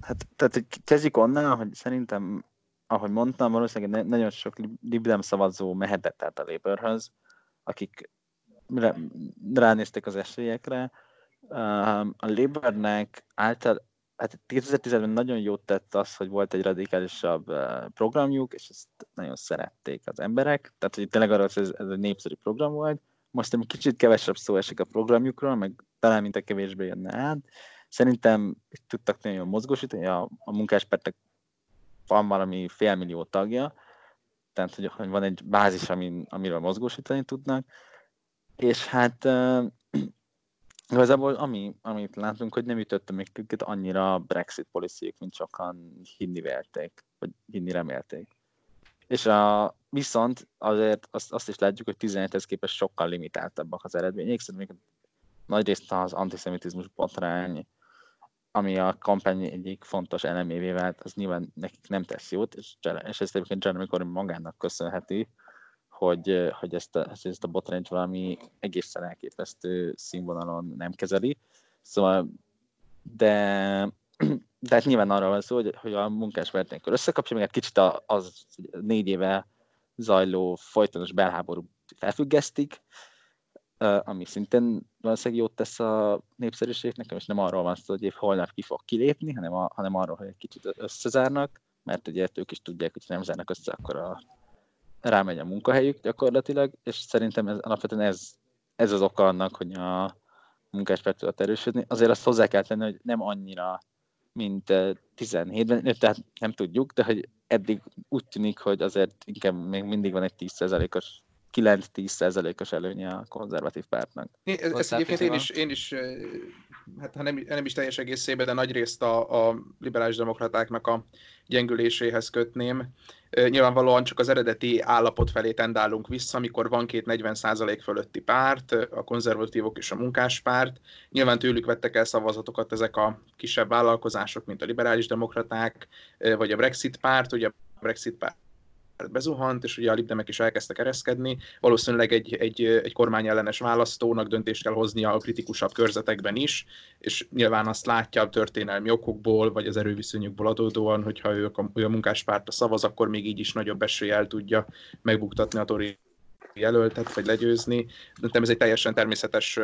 hát, tehát hogy kezdjük onnan, hogy szerintem, ahogy mondtam, valószínűleg nagyon sok libdem szavazó mehetett át a Labourhöz, akik ránéztek az esélyekre. Uh, a Labournek által, hát 2010-ben nagyon jót tett az, hogy volt egy radikálisabb programjuk, és ezt nagyon szerették az emberek. Tehát, hogy tényleg arra, hogy ez, ez egy népszerű program volt, most egy kicsit kevesebb szó esik a programjukról, meg talán mint a kevésbé jönne át. Szerintem tudtak nagyon mozgósítani, a, a munkáspártnak van valami félmillió tagja, tehát hogy, van egy bázis, amin, amiről mozgósítani tudnak, és hát uh, (clears throat) igazából ami, amit látunk, hogy nem ütötte még őket annyira Brexit policyk, mint sokan hinni vélték, vagy hinni remélték. És a, viszont azért azt, azt is látjuk, hogy 17-hez képest sokkal limitáltabbak az eredmények, szerintem nagyrészt az antiszemitizmus botrány, ami a kampány egyik fontos elemévé vált, az nyilván nekik nem tesz jót, és, és ezt egyébként Jeremy Corbyn magának köszönheti, hogy, hogy ezt, a, ezt a botrányt valami egészen elképesztő színvonalon nem kezeli. Szóval, de (clears throat) de hát nyilván arra van szó, hogy, hogy a munkás vertenykor összekapcsolja, meg egy kicsit az négy éve zajló folytonos belháború felfüggesztik, ami szintén valószínűleg jót tesz a népszerűségnek, és nem arról van szó, hogy év holnap ki fog kilépni, hanem, a, hanem arról, hogy egy kicsit összezárnak, mert ugye ők is tudják, hogy nem zárnak össze, akkor a, rámegy a munkahelyük gyakorlatilag, és szerintem ez, alapvetően ez, ez az oka annak, hogy a munkáspárt tudott erősödni. Azért azt hozzá kell tenni, hogy nem annyira mint 17-ben, tehát nem tudjuk, de hogy eddig úgy tűnik, hogy azért inkább még mindig van egy 10%-os 9-10%-os előnye a konzervatív pártnak. Ez, ezt egyébként én is, én is hát ha nem, nem is teljes egészében, de nagy részt a, a liberális demokratáknak a gyengüléséhez kötném. Nyilvánvalóan csak az eredeti állapot felé tendálunk vissza, amikor van két 40% fölötti párt, a konzervatívok és a munkáspárt. Nyilván tőlük vettek el szavazatokat ezek a kisebb vállalkozások, mint a liberális demokraták, vagy a Brexit párt. Ugye a Brexit párt bezuhant, és ugye a libdemek is elkezdtek ereszkedni. Valószínűleg egy, egy, egy kormányellenes választónak döntést kell hoznia a kritikusabb körzetekben is, és nyilván azt látja a történelmi okokból, vagy az erőviszonyokból adódóan, hogyha ő a, ő a munkáspártra szavaz, akkor még így is nagyobb eséllyel tudja megbuktatni a Tori jelöltet, vagy legyőzni. Szerintem ez egy teljesen természetes,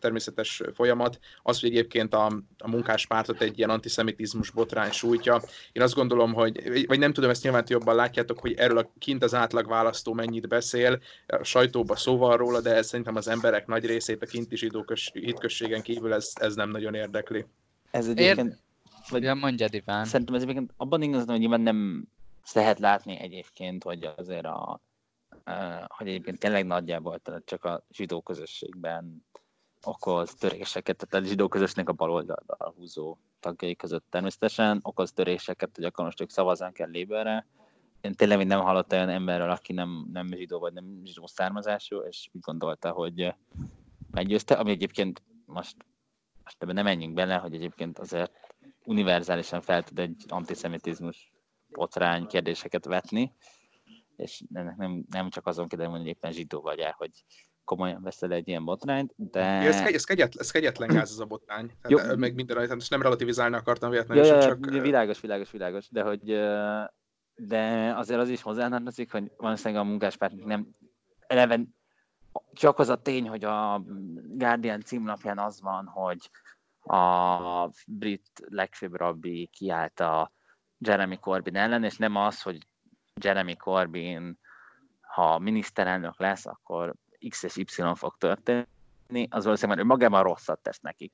természetes folyamat. Az, hogy egyébként a, a munkáspártot egy ilyen antiszemitizmus botrány sújtja, én azt gondolom, hogy, vagy nem tudom, ezt nyilván jobban látjátok, hogy erről a kint az átlag választó mennyit beszél, a sajtóban szóval róla, de ez szerintem az emberek nagy részét a kinti zsidó hitközségen kívül ez, ez nem nagyon érdekli. Ez egyébként... Vagy ja, mondjad, Iván. Szerintem ez egyébként abban igazán, hogy nyilván nem lehet látni egyébként, hogy azért a hogy egyébként tényleg nagyjából csak a zsidó közösségben okoz töréseket, tehát a zsidó közösségnek a baloldalra húzó tagjai között természetesen okoz töréseket, hogy akkor most ők szavazzán kell Labourre. Én tényleg még nem hallottam olyan emberről, aki nem, nem zsidó vagy nem zsidó származású, és úgy gondolta, hogy meggyőzte, ami egyébként most, most ebben nem menjünk bele, hogy egyébként azért univerzálisan fel tud egy antiszemitizmus botrány kérdéseket vetni, és ennek nem, nem csak azon kell, hogy éppen zsidó vagy el, hogy komolyan veszel egy ilyen botrányt, de... Ja, ez, ez, kegyetlen, ez kegyetlen gáz ez a botrány. Jó. meg minden tehát nem relativizálni akartam véletlenül, ja, csak... Világos, világos, világos, de hogy de azért az is hozzátartozik, hogy valószínűleg a munkáspárt nem eleve csak az a tény, hogy a Guardian címlapján az van, hogy a brit legfőbb rabbi kiállt a Jeremy Corbyn ellen, és nem az, hogy Jeremy Corbyn, ha miniszterelnök lesz, akkor X és Y fog történni, az valószínűleg ő magában rosszat tesz nekik.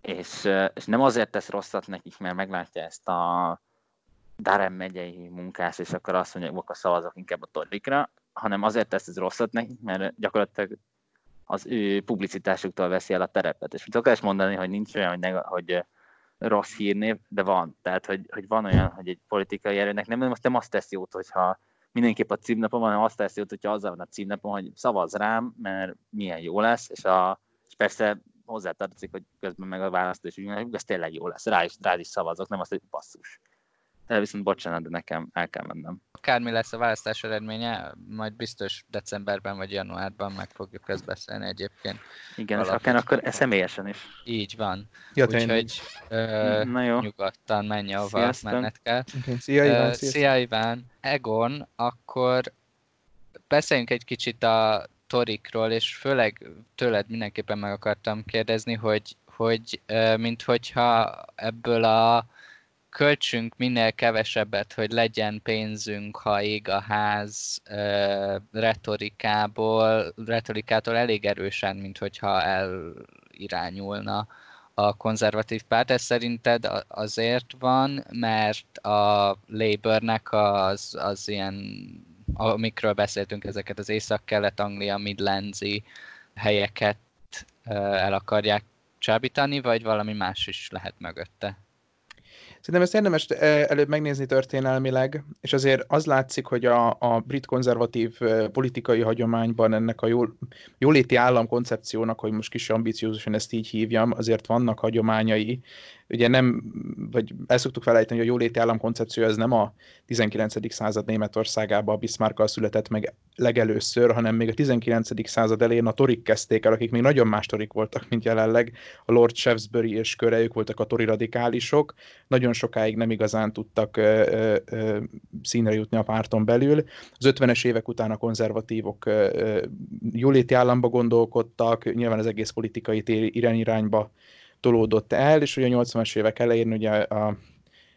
És, és nem azért tesz rosszat nekik, mert meglátja ezt a Darem megyei munkás, és akkor azt mondja, hogy akkor szavazok inkább a Torrikra, hanem azért tesz ez rosszat nekik, mert gyakorlatilag az ő publicitásuktól veszi el a terepet. És mit akarsz mondani, hogy nincs olyan, hogy, hogy rossz hírnév, de van. Tehát, hogy, hogy van olyan, hogy egy politikai erőnek nem, most nem azt tesz jót, hogyha mindenképp a címnapon van, azt tesz jót, hogyha azzal van a címnapon, hogy szavaz rám, mert milyen jó lesz, és, a, és persze hozzátartozik, hogy közben meg a választás, hogy ez tényleg jó lesz, rá is, rá is szavazok, nem azt, hogy basszus. De viszont bocsánat, de nekem el kell mennem. Akármi lesz a választás eredménye, majd biztos decemberben vagy januárban meg fogjuk ezt beszélni egyébként. Igen, és akár akkor e személyesen is. Így van. Ja, Úgyhogy Na jó. nyugodtan menj, ahova menned kell. Okay. Szia, Iván, uh, szia Iván. Egon, akkor beszéljünk egy kicsit a torikról, és főleg tőled mindenképpen meg akartam kérdezni, hogy, hogy mint hogyha ebből a költsünk minél kevesebbet, hogy legyen pénzünk, ha ég a ház retorikából, retorikától elég erősen, mint hogyha elirányulna a konzervatív párt. Ez szerinted azért van, mert a Labournek az, az ilyen, amikről beszéltünk, ezeket az észak-kelet-anglia, midlandsi helyeket el akarják csábítani, vagy valami más is lehet mögötte? Szerintem ezt érdemes előbb megnézni történelmileg, és azért az látszik, hogy a, a brit konzervatív politikai hagyományban ennek a jól, jóléti állam koncepciónak, hogy most kis ambiciózusan ezt így hívjam, azért vannak hagyományai, ugye nem, vagy el szoktuk felejteni, hogy a jóléti állam koncepció ez nem a 19. század Németországában a Bismarckkal született meg legelőször, hanem még a 19. század elején a torik kezdték el, akik még nagyon más torik voltak, mint jelenleg. A Lord Shaftesbury és köre, voltak a tori radikálisok. Nagyon sokáig nem igazán tudtak ö, ö, ö, színre jutni a párton belül. Az 50-es évek után a konzervatívok ö, jóléti államba gondolkodtak, nyilván az egész politikai irányirányba tolódott el, és ugye a 80-as évek elején ugye a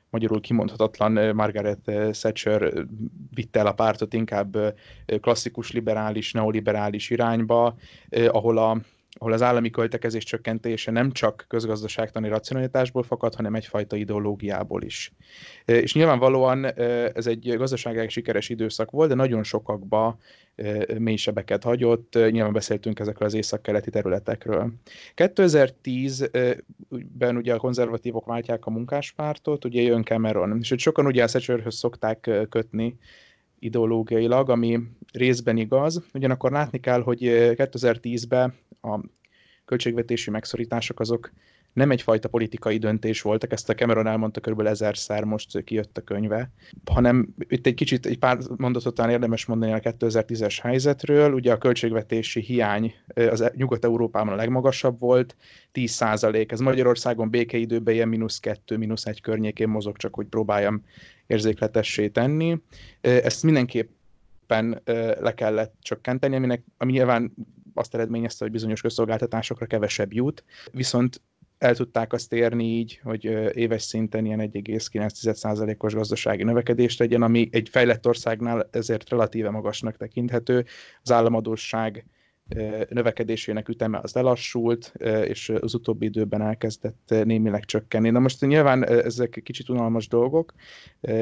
magyarul kimondhatatlan Margaret Thatcher vitte el a pártot inkább klasszikus liberális, neoliberális irányba, ahol a ahol az állami költekezés csökkentése nem csak közgazdaságtani racionalitásból fakad, hanem egyfajta ideológiából is. És nyilvánvalóan ez egy gazdaságilag sikeres időszak volt, de nagyon sokakba mélysebeket hagyott, nyilván beszéltünk ezekről az észak-keleti területekről. 2010-ben ugye a konzervatívok váltják a munkáspártot, ugye jön Cameron, és hogy sokan ugye a Thatcherhöz szokták kötni, ideológiailag, ami részben igaz. Ugyanakkor látni kell, hogy 2010-ben a költségvetési megszorítások azok nem egyfajta politikai döntés voltak, ezt a Cameron elmondta körülbelül ezerszer, most kijött a könyve, hanem itt egy kicsit, egy pár mondatot talán érdemes mondani a 2010-es helyzetről, ugye a költségvetési hiány az Nyugat-Európában a legmagasabb volt, 10 százalék, ez Magyarországon békeidőben ilyen mínusz 2, mínusz 1 környékén mozog, csak hogy próbáljam érzékletessé tenni. Ezt mindenképpen le kellett csökkenteni, aminek, ami nyilván azt eredményezte, hogy bizonyos közszolgáltatásokra kevesebb jut, viszont el tudták azt érni így, hogy éves szinten ilyen 1,9%-os gazdasági növekedést legyen, ami egy fejlett országnál ezért relatíve magasnak tekinthető. Az államadóság növekedésének üteme az lelassult, és az utóbbi időben elkezdett némileg csökkenni. Na most nyilván ezek kicsit unalmas dolgok,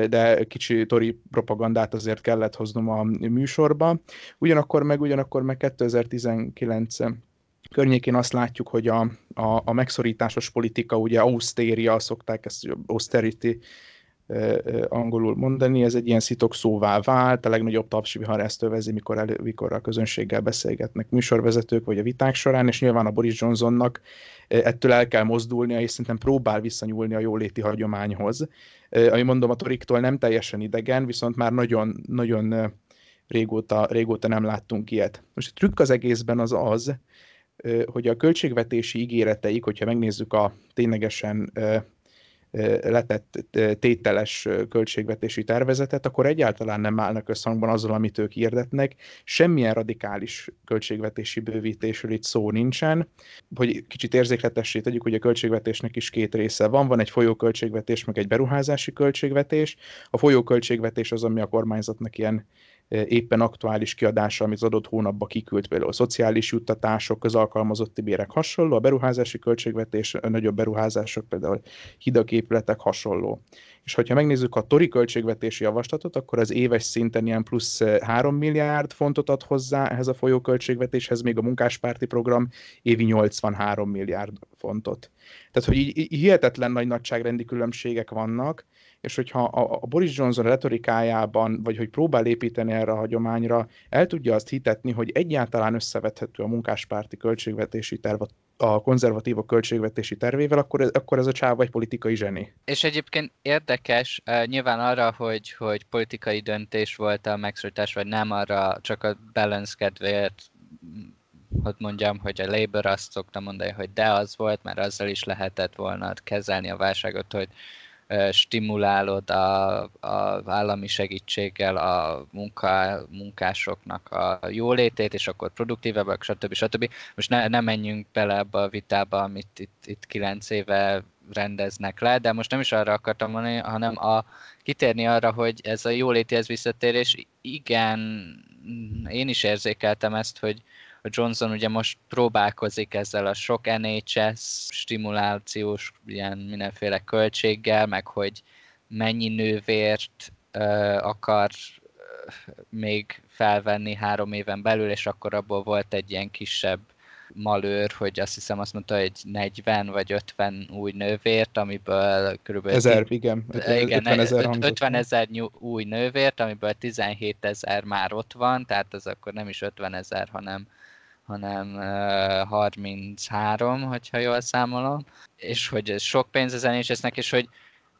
de kicsi tori propagandát azért kellett hoznom a műsorba. Ugyanakkor meg, ugyanakkor meg 2019 környékén azt látjuk, hogy a, a, a megszorításos politika, ugye austéria, szokták ezt austerity angolul mondani, ez egy ilyen szitok szóvá vált, a legnagyobb tapsvihar ezt övezi, mikor, elő, mikor a közönséggel beszélgetnek műsorvezetők, vagy a viták során, és nyilván a Boris Johnsonnak ettől el kell mozdulnia, és szerintem próbál visszanyúlni a jóléti hagyományhoz. Ami mondom, a Toriktól nem teljesen idegen, viszont már nagyon, nagyon régóta, régóta nem láttunk ilyet. Most a trükk az egészben az az, hogy a költségvetési ígéreteik, hogyha megnézzük a ténylegesen letett tételes költségvetési tervezetet, akkor egyáltalán nem állnak összhangban azzal, amit ők hirdetnek. Semmilyen radikális költségvetési bővítésről itt szó nincsen. Hogy kicsit érzékletessé tegyük, hogy a költségvetésnek is két része van. Van egy folyóköltségvetés, meg egy beruházási költségvetés. A folyóköltségvetés az, ami a kormányzatnak ilyen éppen aktuális kiadása, amit az adott hónapban kiküld, például a szociális juttatások, közalkalmazotti bérek hasonló, a beruházási költségvetés, a nagyobb beruházások, például hidak, épületek hasonló. És hogyha megnézzük a tori költségvetési javaslatot, akkor az éves szinten ilyen plusz 3 milliárd fontot ad hozzá ehhez a folyóköltségvetéshez, még a munkáspárti program évi 83 milliárd fontot. Tehát, hogy így hihetetlen nagy nagyságrendi különbségek vannak, és hogyha a, Boris Johnson retorikájában, vagy hogy próbál építeni erre a hagyományra, el tudja azt hitetni, hogy egyáltalán összevethető a munkáspárti költségvetési terv a konzervatívok költségvetési tervével, akkor ez, akkor ez a csáva egy politikai zseni. És egyébként érdekes, nyilván arra, hogy, hogy politikai döntés volt a megszorítás, vagy nem, arra csak a balance kedvéért hogy mondjam, hogy a Labour azt szokta mondani, hogy de az volt, mert azzal is lehetett volna kezelni a válságot, hogy stimulálod a, a állami segítséggel a munka, munkásoknak a jólétét, és akkor produktívebbek, stb. stb. Most ne, ne menjünk bele ebbe a vitába, amit itt, itt kilenc éve rendeznek le, de most nem is arra akartam mondani, hanem a, kitérni arra, hogy ez a jólétihez visszatérés, igen, én is érzékeltem ezt, hogy, Johnson ugye most próbálkozik ezzel a sok NHS stimulációs ilyen mindenféle költséggel, meg hogy mennyi nővért uh, akar még felvenni három éven belül, és akkor abból volt egy ilyen kisebb malőr, hogy azt hiszem azt mondta, hogy 40 vagy 50 új nővért, amiből körülbelül... Ezer, igen. igen 50 ezer 50 ezer új nővért, amiből 17 ezer már ott van, tehát az akkor nem is 50 ezer, hanem hanem 33, hogyha jól számolom, és hogy ez sok pénz az NHS-nek, és hogy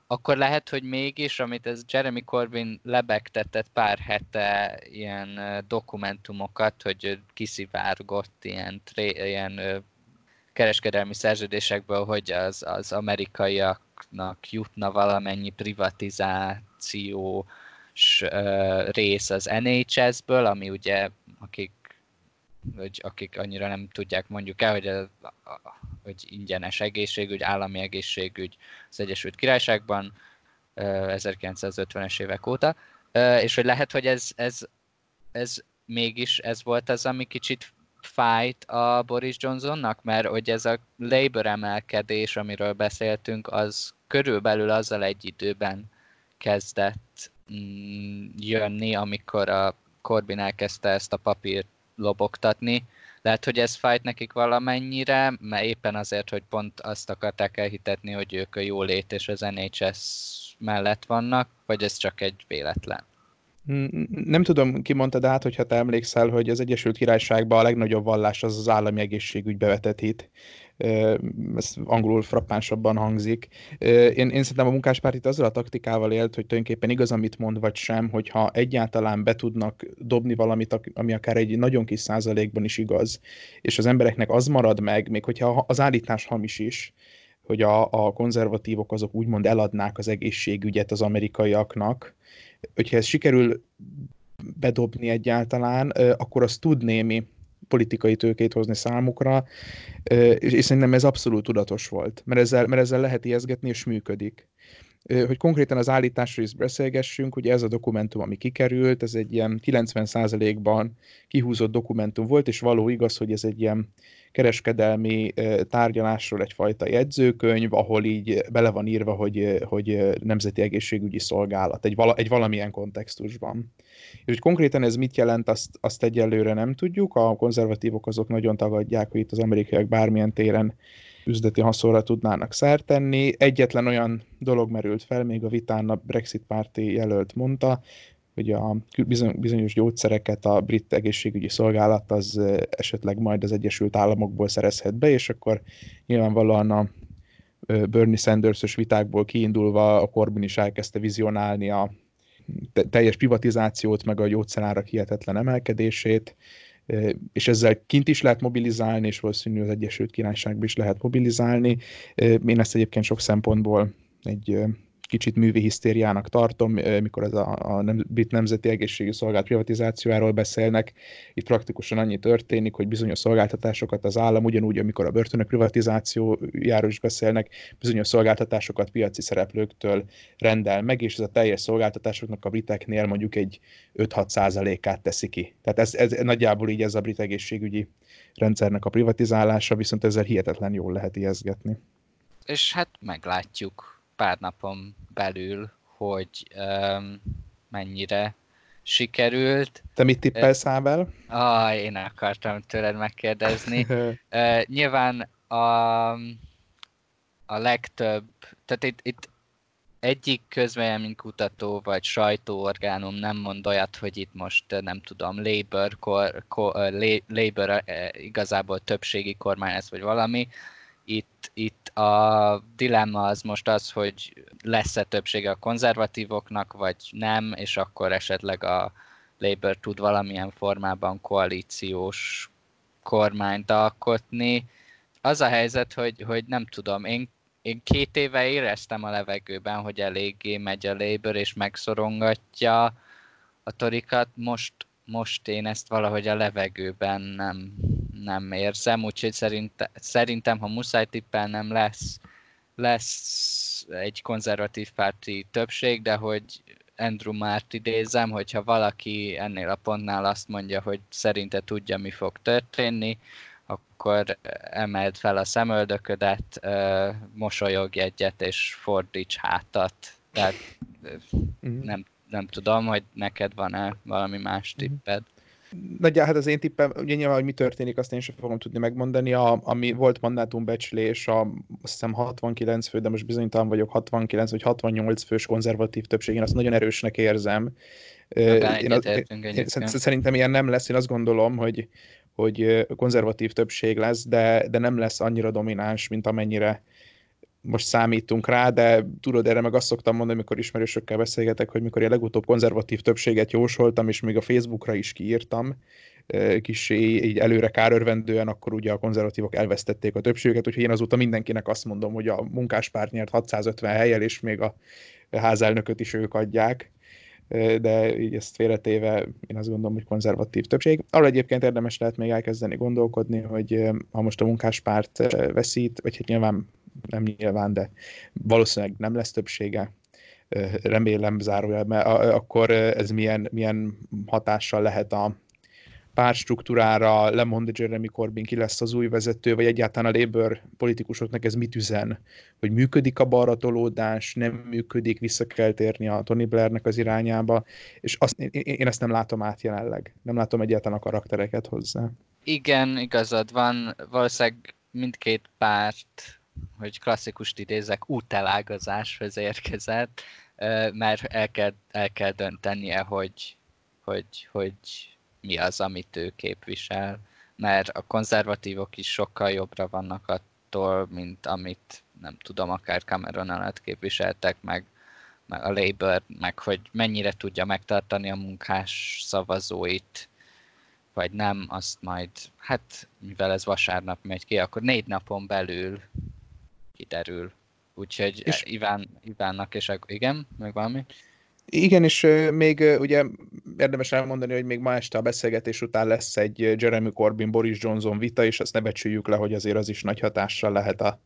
akkor lehet, hogy mégis, amit ez Jeremy Corbyn lebegtetett pár hete ilyen dokumentumokat, hogy kiszivárgott ilyen, tré, ilyen kereskedelmi szerződésekből, hogy az, az amerikaiaknak jutna valamennyi privatizáció rész az NHS-ből, ami ugye, hogy akik annyira nem tudják mondjuk el, hogy, a, hogy ingyenes egészségügy, állami egészségügy az Egyesült Királyságban 1950-es évek óta, és hogy lehet, hogy ez, ez, ez mégis ez volt az, ami kicsit fájt a Boris Johnsonnak, mert hogy ez a Labour emelkedés, amiről beszéltünk, az körülbelül azzal egy időben kezdett mm, jönni, amikor a Corbyn elkezdte ezt a papírt lobogtatni. Lehet, hogy ez fájt nekik valamennyire, mert éppen azért, hogy pont azt akarták elhitetni, hogy ők a jólét és az NHS mellett vannak, vagy ez csak egy véletlen? Nem tudom, ki mondta, de hát, hogyha te emlékszel, hogy az Egyesült Királyságban a legnagyobb vallás az az állami egészségügybe vetett hit. Ez angolul frappánsabban hangzik. Én, én szerintem a munkáspárt itt azzal a taktikával élt, hogy tulajdonképpen igaz, amit mond, vagy sem, hogyha egyáltalán be tudnak dobni valamit, ami akár egy nagyon kis százalékban is igaz, és az embereknek az marad meg, még hogyha az állítás hamis is, hogy a, a konzervatívok azok úgymond eladnák az egészségügyet az amerikaiaknak, hogyha ez sikerül bedobni egyáltalán, akkor az tud némi politikai tőkét hozni számukra, és szerintem ez abszolút tudatos volt, mert ezzel, mert ezzel lehet ijeszgetni, és működik. Hogy konkrétan az állításról is beszélgessünk, ugye ez a dokumentum, ami kikerült, ez egy ilyen 90%-ban kihúzott dokumentum volt, és való igaz, hogy ez egy ilyen kereskedelmi tárgyalásról egyfajta jegyzőkönyv, ahol így bele van írva, hogy, hogy Nemzeti Egészségügyi Szolgálat egy, vala, egy valamilyen kontextusban. És hogy konkrétan ez mit jelent, azt, azt egyelőre nem tudjuk. A konzervatívok azok nagyon tagadják, hogy itt az amerikaiak bármilyen téren üzleti haszonra tudnának szert tenni. Egyetlen olyan dolog merült fel, még a vitán a Brexit párti jelölt mondta, hogy a bizonyos gyógyszereket a brit egészségügyi szolgálat az esetleg majd az Egyesült Államokból szerezhet be, és akkor nyilvánvalóan a Bernie Sanders-ös vitákból kiindulva a Corbyn is elkezdte vizionálni a teljes privatizációt, meg a gyógyszerárak hihetetlen emelkedését, és ezzel kint is lehet mobilizálni, és valószínűleg az Egyesült Királyságban is lehet mobilizálni. Én ezt egyébként sok szempontból egy kicsit művi hisztériának tartom, mikor ez a, a nem, brit nemzeti egészségügyi szolgálat privatizációjáról beszélnek. Itt praktikusan annyi történik, hogy bizonyos szolgáltatásokat az állam, ugyanúgy, amikor a börtönök privatizációjáról is beszélnek, bizonyos szolgáltatásokat piaci szereplőktől rendel meg, és ez a teljes szolgáltatásoknak a briteknél mondjuk egy 5-6 százalékát teszi ki. Tehát ez, ez nagyjából így ez a brit egészségügyi rendszernek a privatizálása, viszont ezzel hihetetlen jól lehet ijeszgetni. És hát meglátjuk pár napon belül, hogy um, mennyire sikerült. Te mit tippelsz, Ábel? Ah, én akartam tőled megkérdezni. (laughs) uh, nyilván a, a legtöbb, tehát itt, itt egyik közvéleménykutató vagy sajtóorgánum nem mond olyat, hogy itt most nem tudom, Labour, kor, kor, Labour igazából többségi kormány lesz, vagy valami, itt, itt a dilemma az most az, hogy lesz-e többsége a konzervatívoknak, vagy nem, és akkor esetleg a Labour tud valamilyen formában koalíciós kormányt alkotni. Az a helyzet, hogy, hogy nem tudom, én, én két éve éreztem a levegőben, hogy eléggé megy a Labour, és megszorongatja a torikat. Most, most én ezt valahogy a levegőben nem, nem érzem, úgyhogy szerint, szerintem, ha muszáj tippel, nem lesz, lesz egy konzervatív párti többség, de hogy Andrew Márt idézem, hogyha valaki ennél a pontnál azt mondja, hogy szerinte tudja, mi fog történni, akkor emeld fel a szemöldöködet, mosolyogj egyet és fordíts hátat. Tehát mhm. nem, nem tudom, hogy neked van-e valami más mhm. tipped. Nagyjá, hát az én tippem, ugye nyilván, hogy mi történik, azt én sem fogom tudni megmondani. A, ami volt mandátumbecslés, a, azt hiszem 69 fő, de most bizonytalan vagyok, 69 vagy 68 fős konzervatív többség, én azt nagyon erősnek érzem. Én, az, én, szerintem ilyen nem lesz, én azt gondolom, hogy, hogy konzervatív többség lesz, de, de nem lesz annyira domináns, mint amennyire most számítunk rá, de tudod, erre meg azt szoktam mondani, amikor ismerősökkel beszélgetek, hogy mikor én legutóbb konzervatív többséget jósoltam, és még a Facebookra is kiírtam, kis így előre kárörvendően, akkor ugye a konzervatívok elvesztették a többséget, úgyhogy én azóta mindenkinek azt mondom, hogy a munkáspárt nyert 650 helyel, és még a házelnököt is ők adják de így ezt félretéve én azt gondolom, hogy konzervatív többség. Arra egyébként érdemes lehet még elkezdeni gondolkodni, hogy ha most a munkáspárt veszít, vagy hát nyilván nem nyilván, de valószínűleg nem lesz többsége, remélem zárójelben, akkor ez milyen, milyen hatással lehet a pártstruktúrára, lemond Jeremy Corbyn ki lesz az új vezető, vagy egyáltalán a Labour politikusoknak ez mit üzen, hogy működik a balratolódás, nem működik, vissza kell térni a Tony Blairnek az irányába, és azt, én, én ezt nem látom át jelenleg. Nem látom egyáltalán a karaktereket hozzá. Igen, igazad van. Valószínűleg mindkét párt hogy klasszikust idézek, útelágazáshoz érkezett, mert el kell, el kell döntenie, hogy, hogy, hogy mi az, amit ő képvisel, mert a konzervatívok is sokkal jobbra vannak attól, mint amit nem tudom, akár Cameron alatt képviseltek, meg, meg a Labour, meg hogy mennyire tudja megtartani a munkás szavazóit, vagy nem, azt majd, hát mivel ez vasárnap megy ki, akkor négy napon belül kiderül. Úgyhogy és... Iván, Ivánnak és igen, meg valami? Igen, és még ugye érdemes elmondani, hogy még ma este a beszélgetés után lesz egy Jeremy Corbyn, Boris Johnson vita, és azt ne becsüljük le, hogy azért az is nagy hatással lehet a,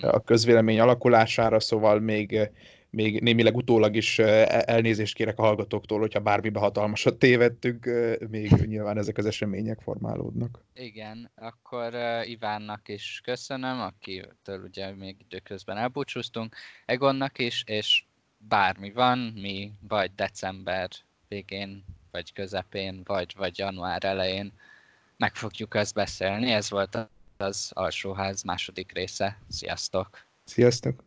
a közvélemény alakulására, szóval még, még némileg utólag is elnézést kérek a hallgatóktól, hogyha bármibe hatalmasat tévedtünk, még nyilván ezek az események formálódnak. Igen, akkor Ivánnak is köszönöm, akitől ugye még időközben elbúcsúztunk, Egonnak is, és bármi van, mi vagy december végén, vagy közepén, vagy, vagy január elején meg fogjuk ezt beszélni. Ez volt az alsóház második része. Sziasztok! Sziasztok!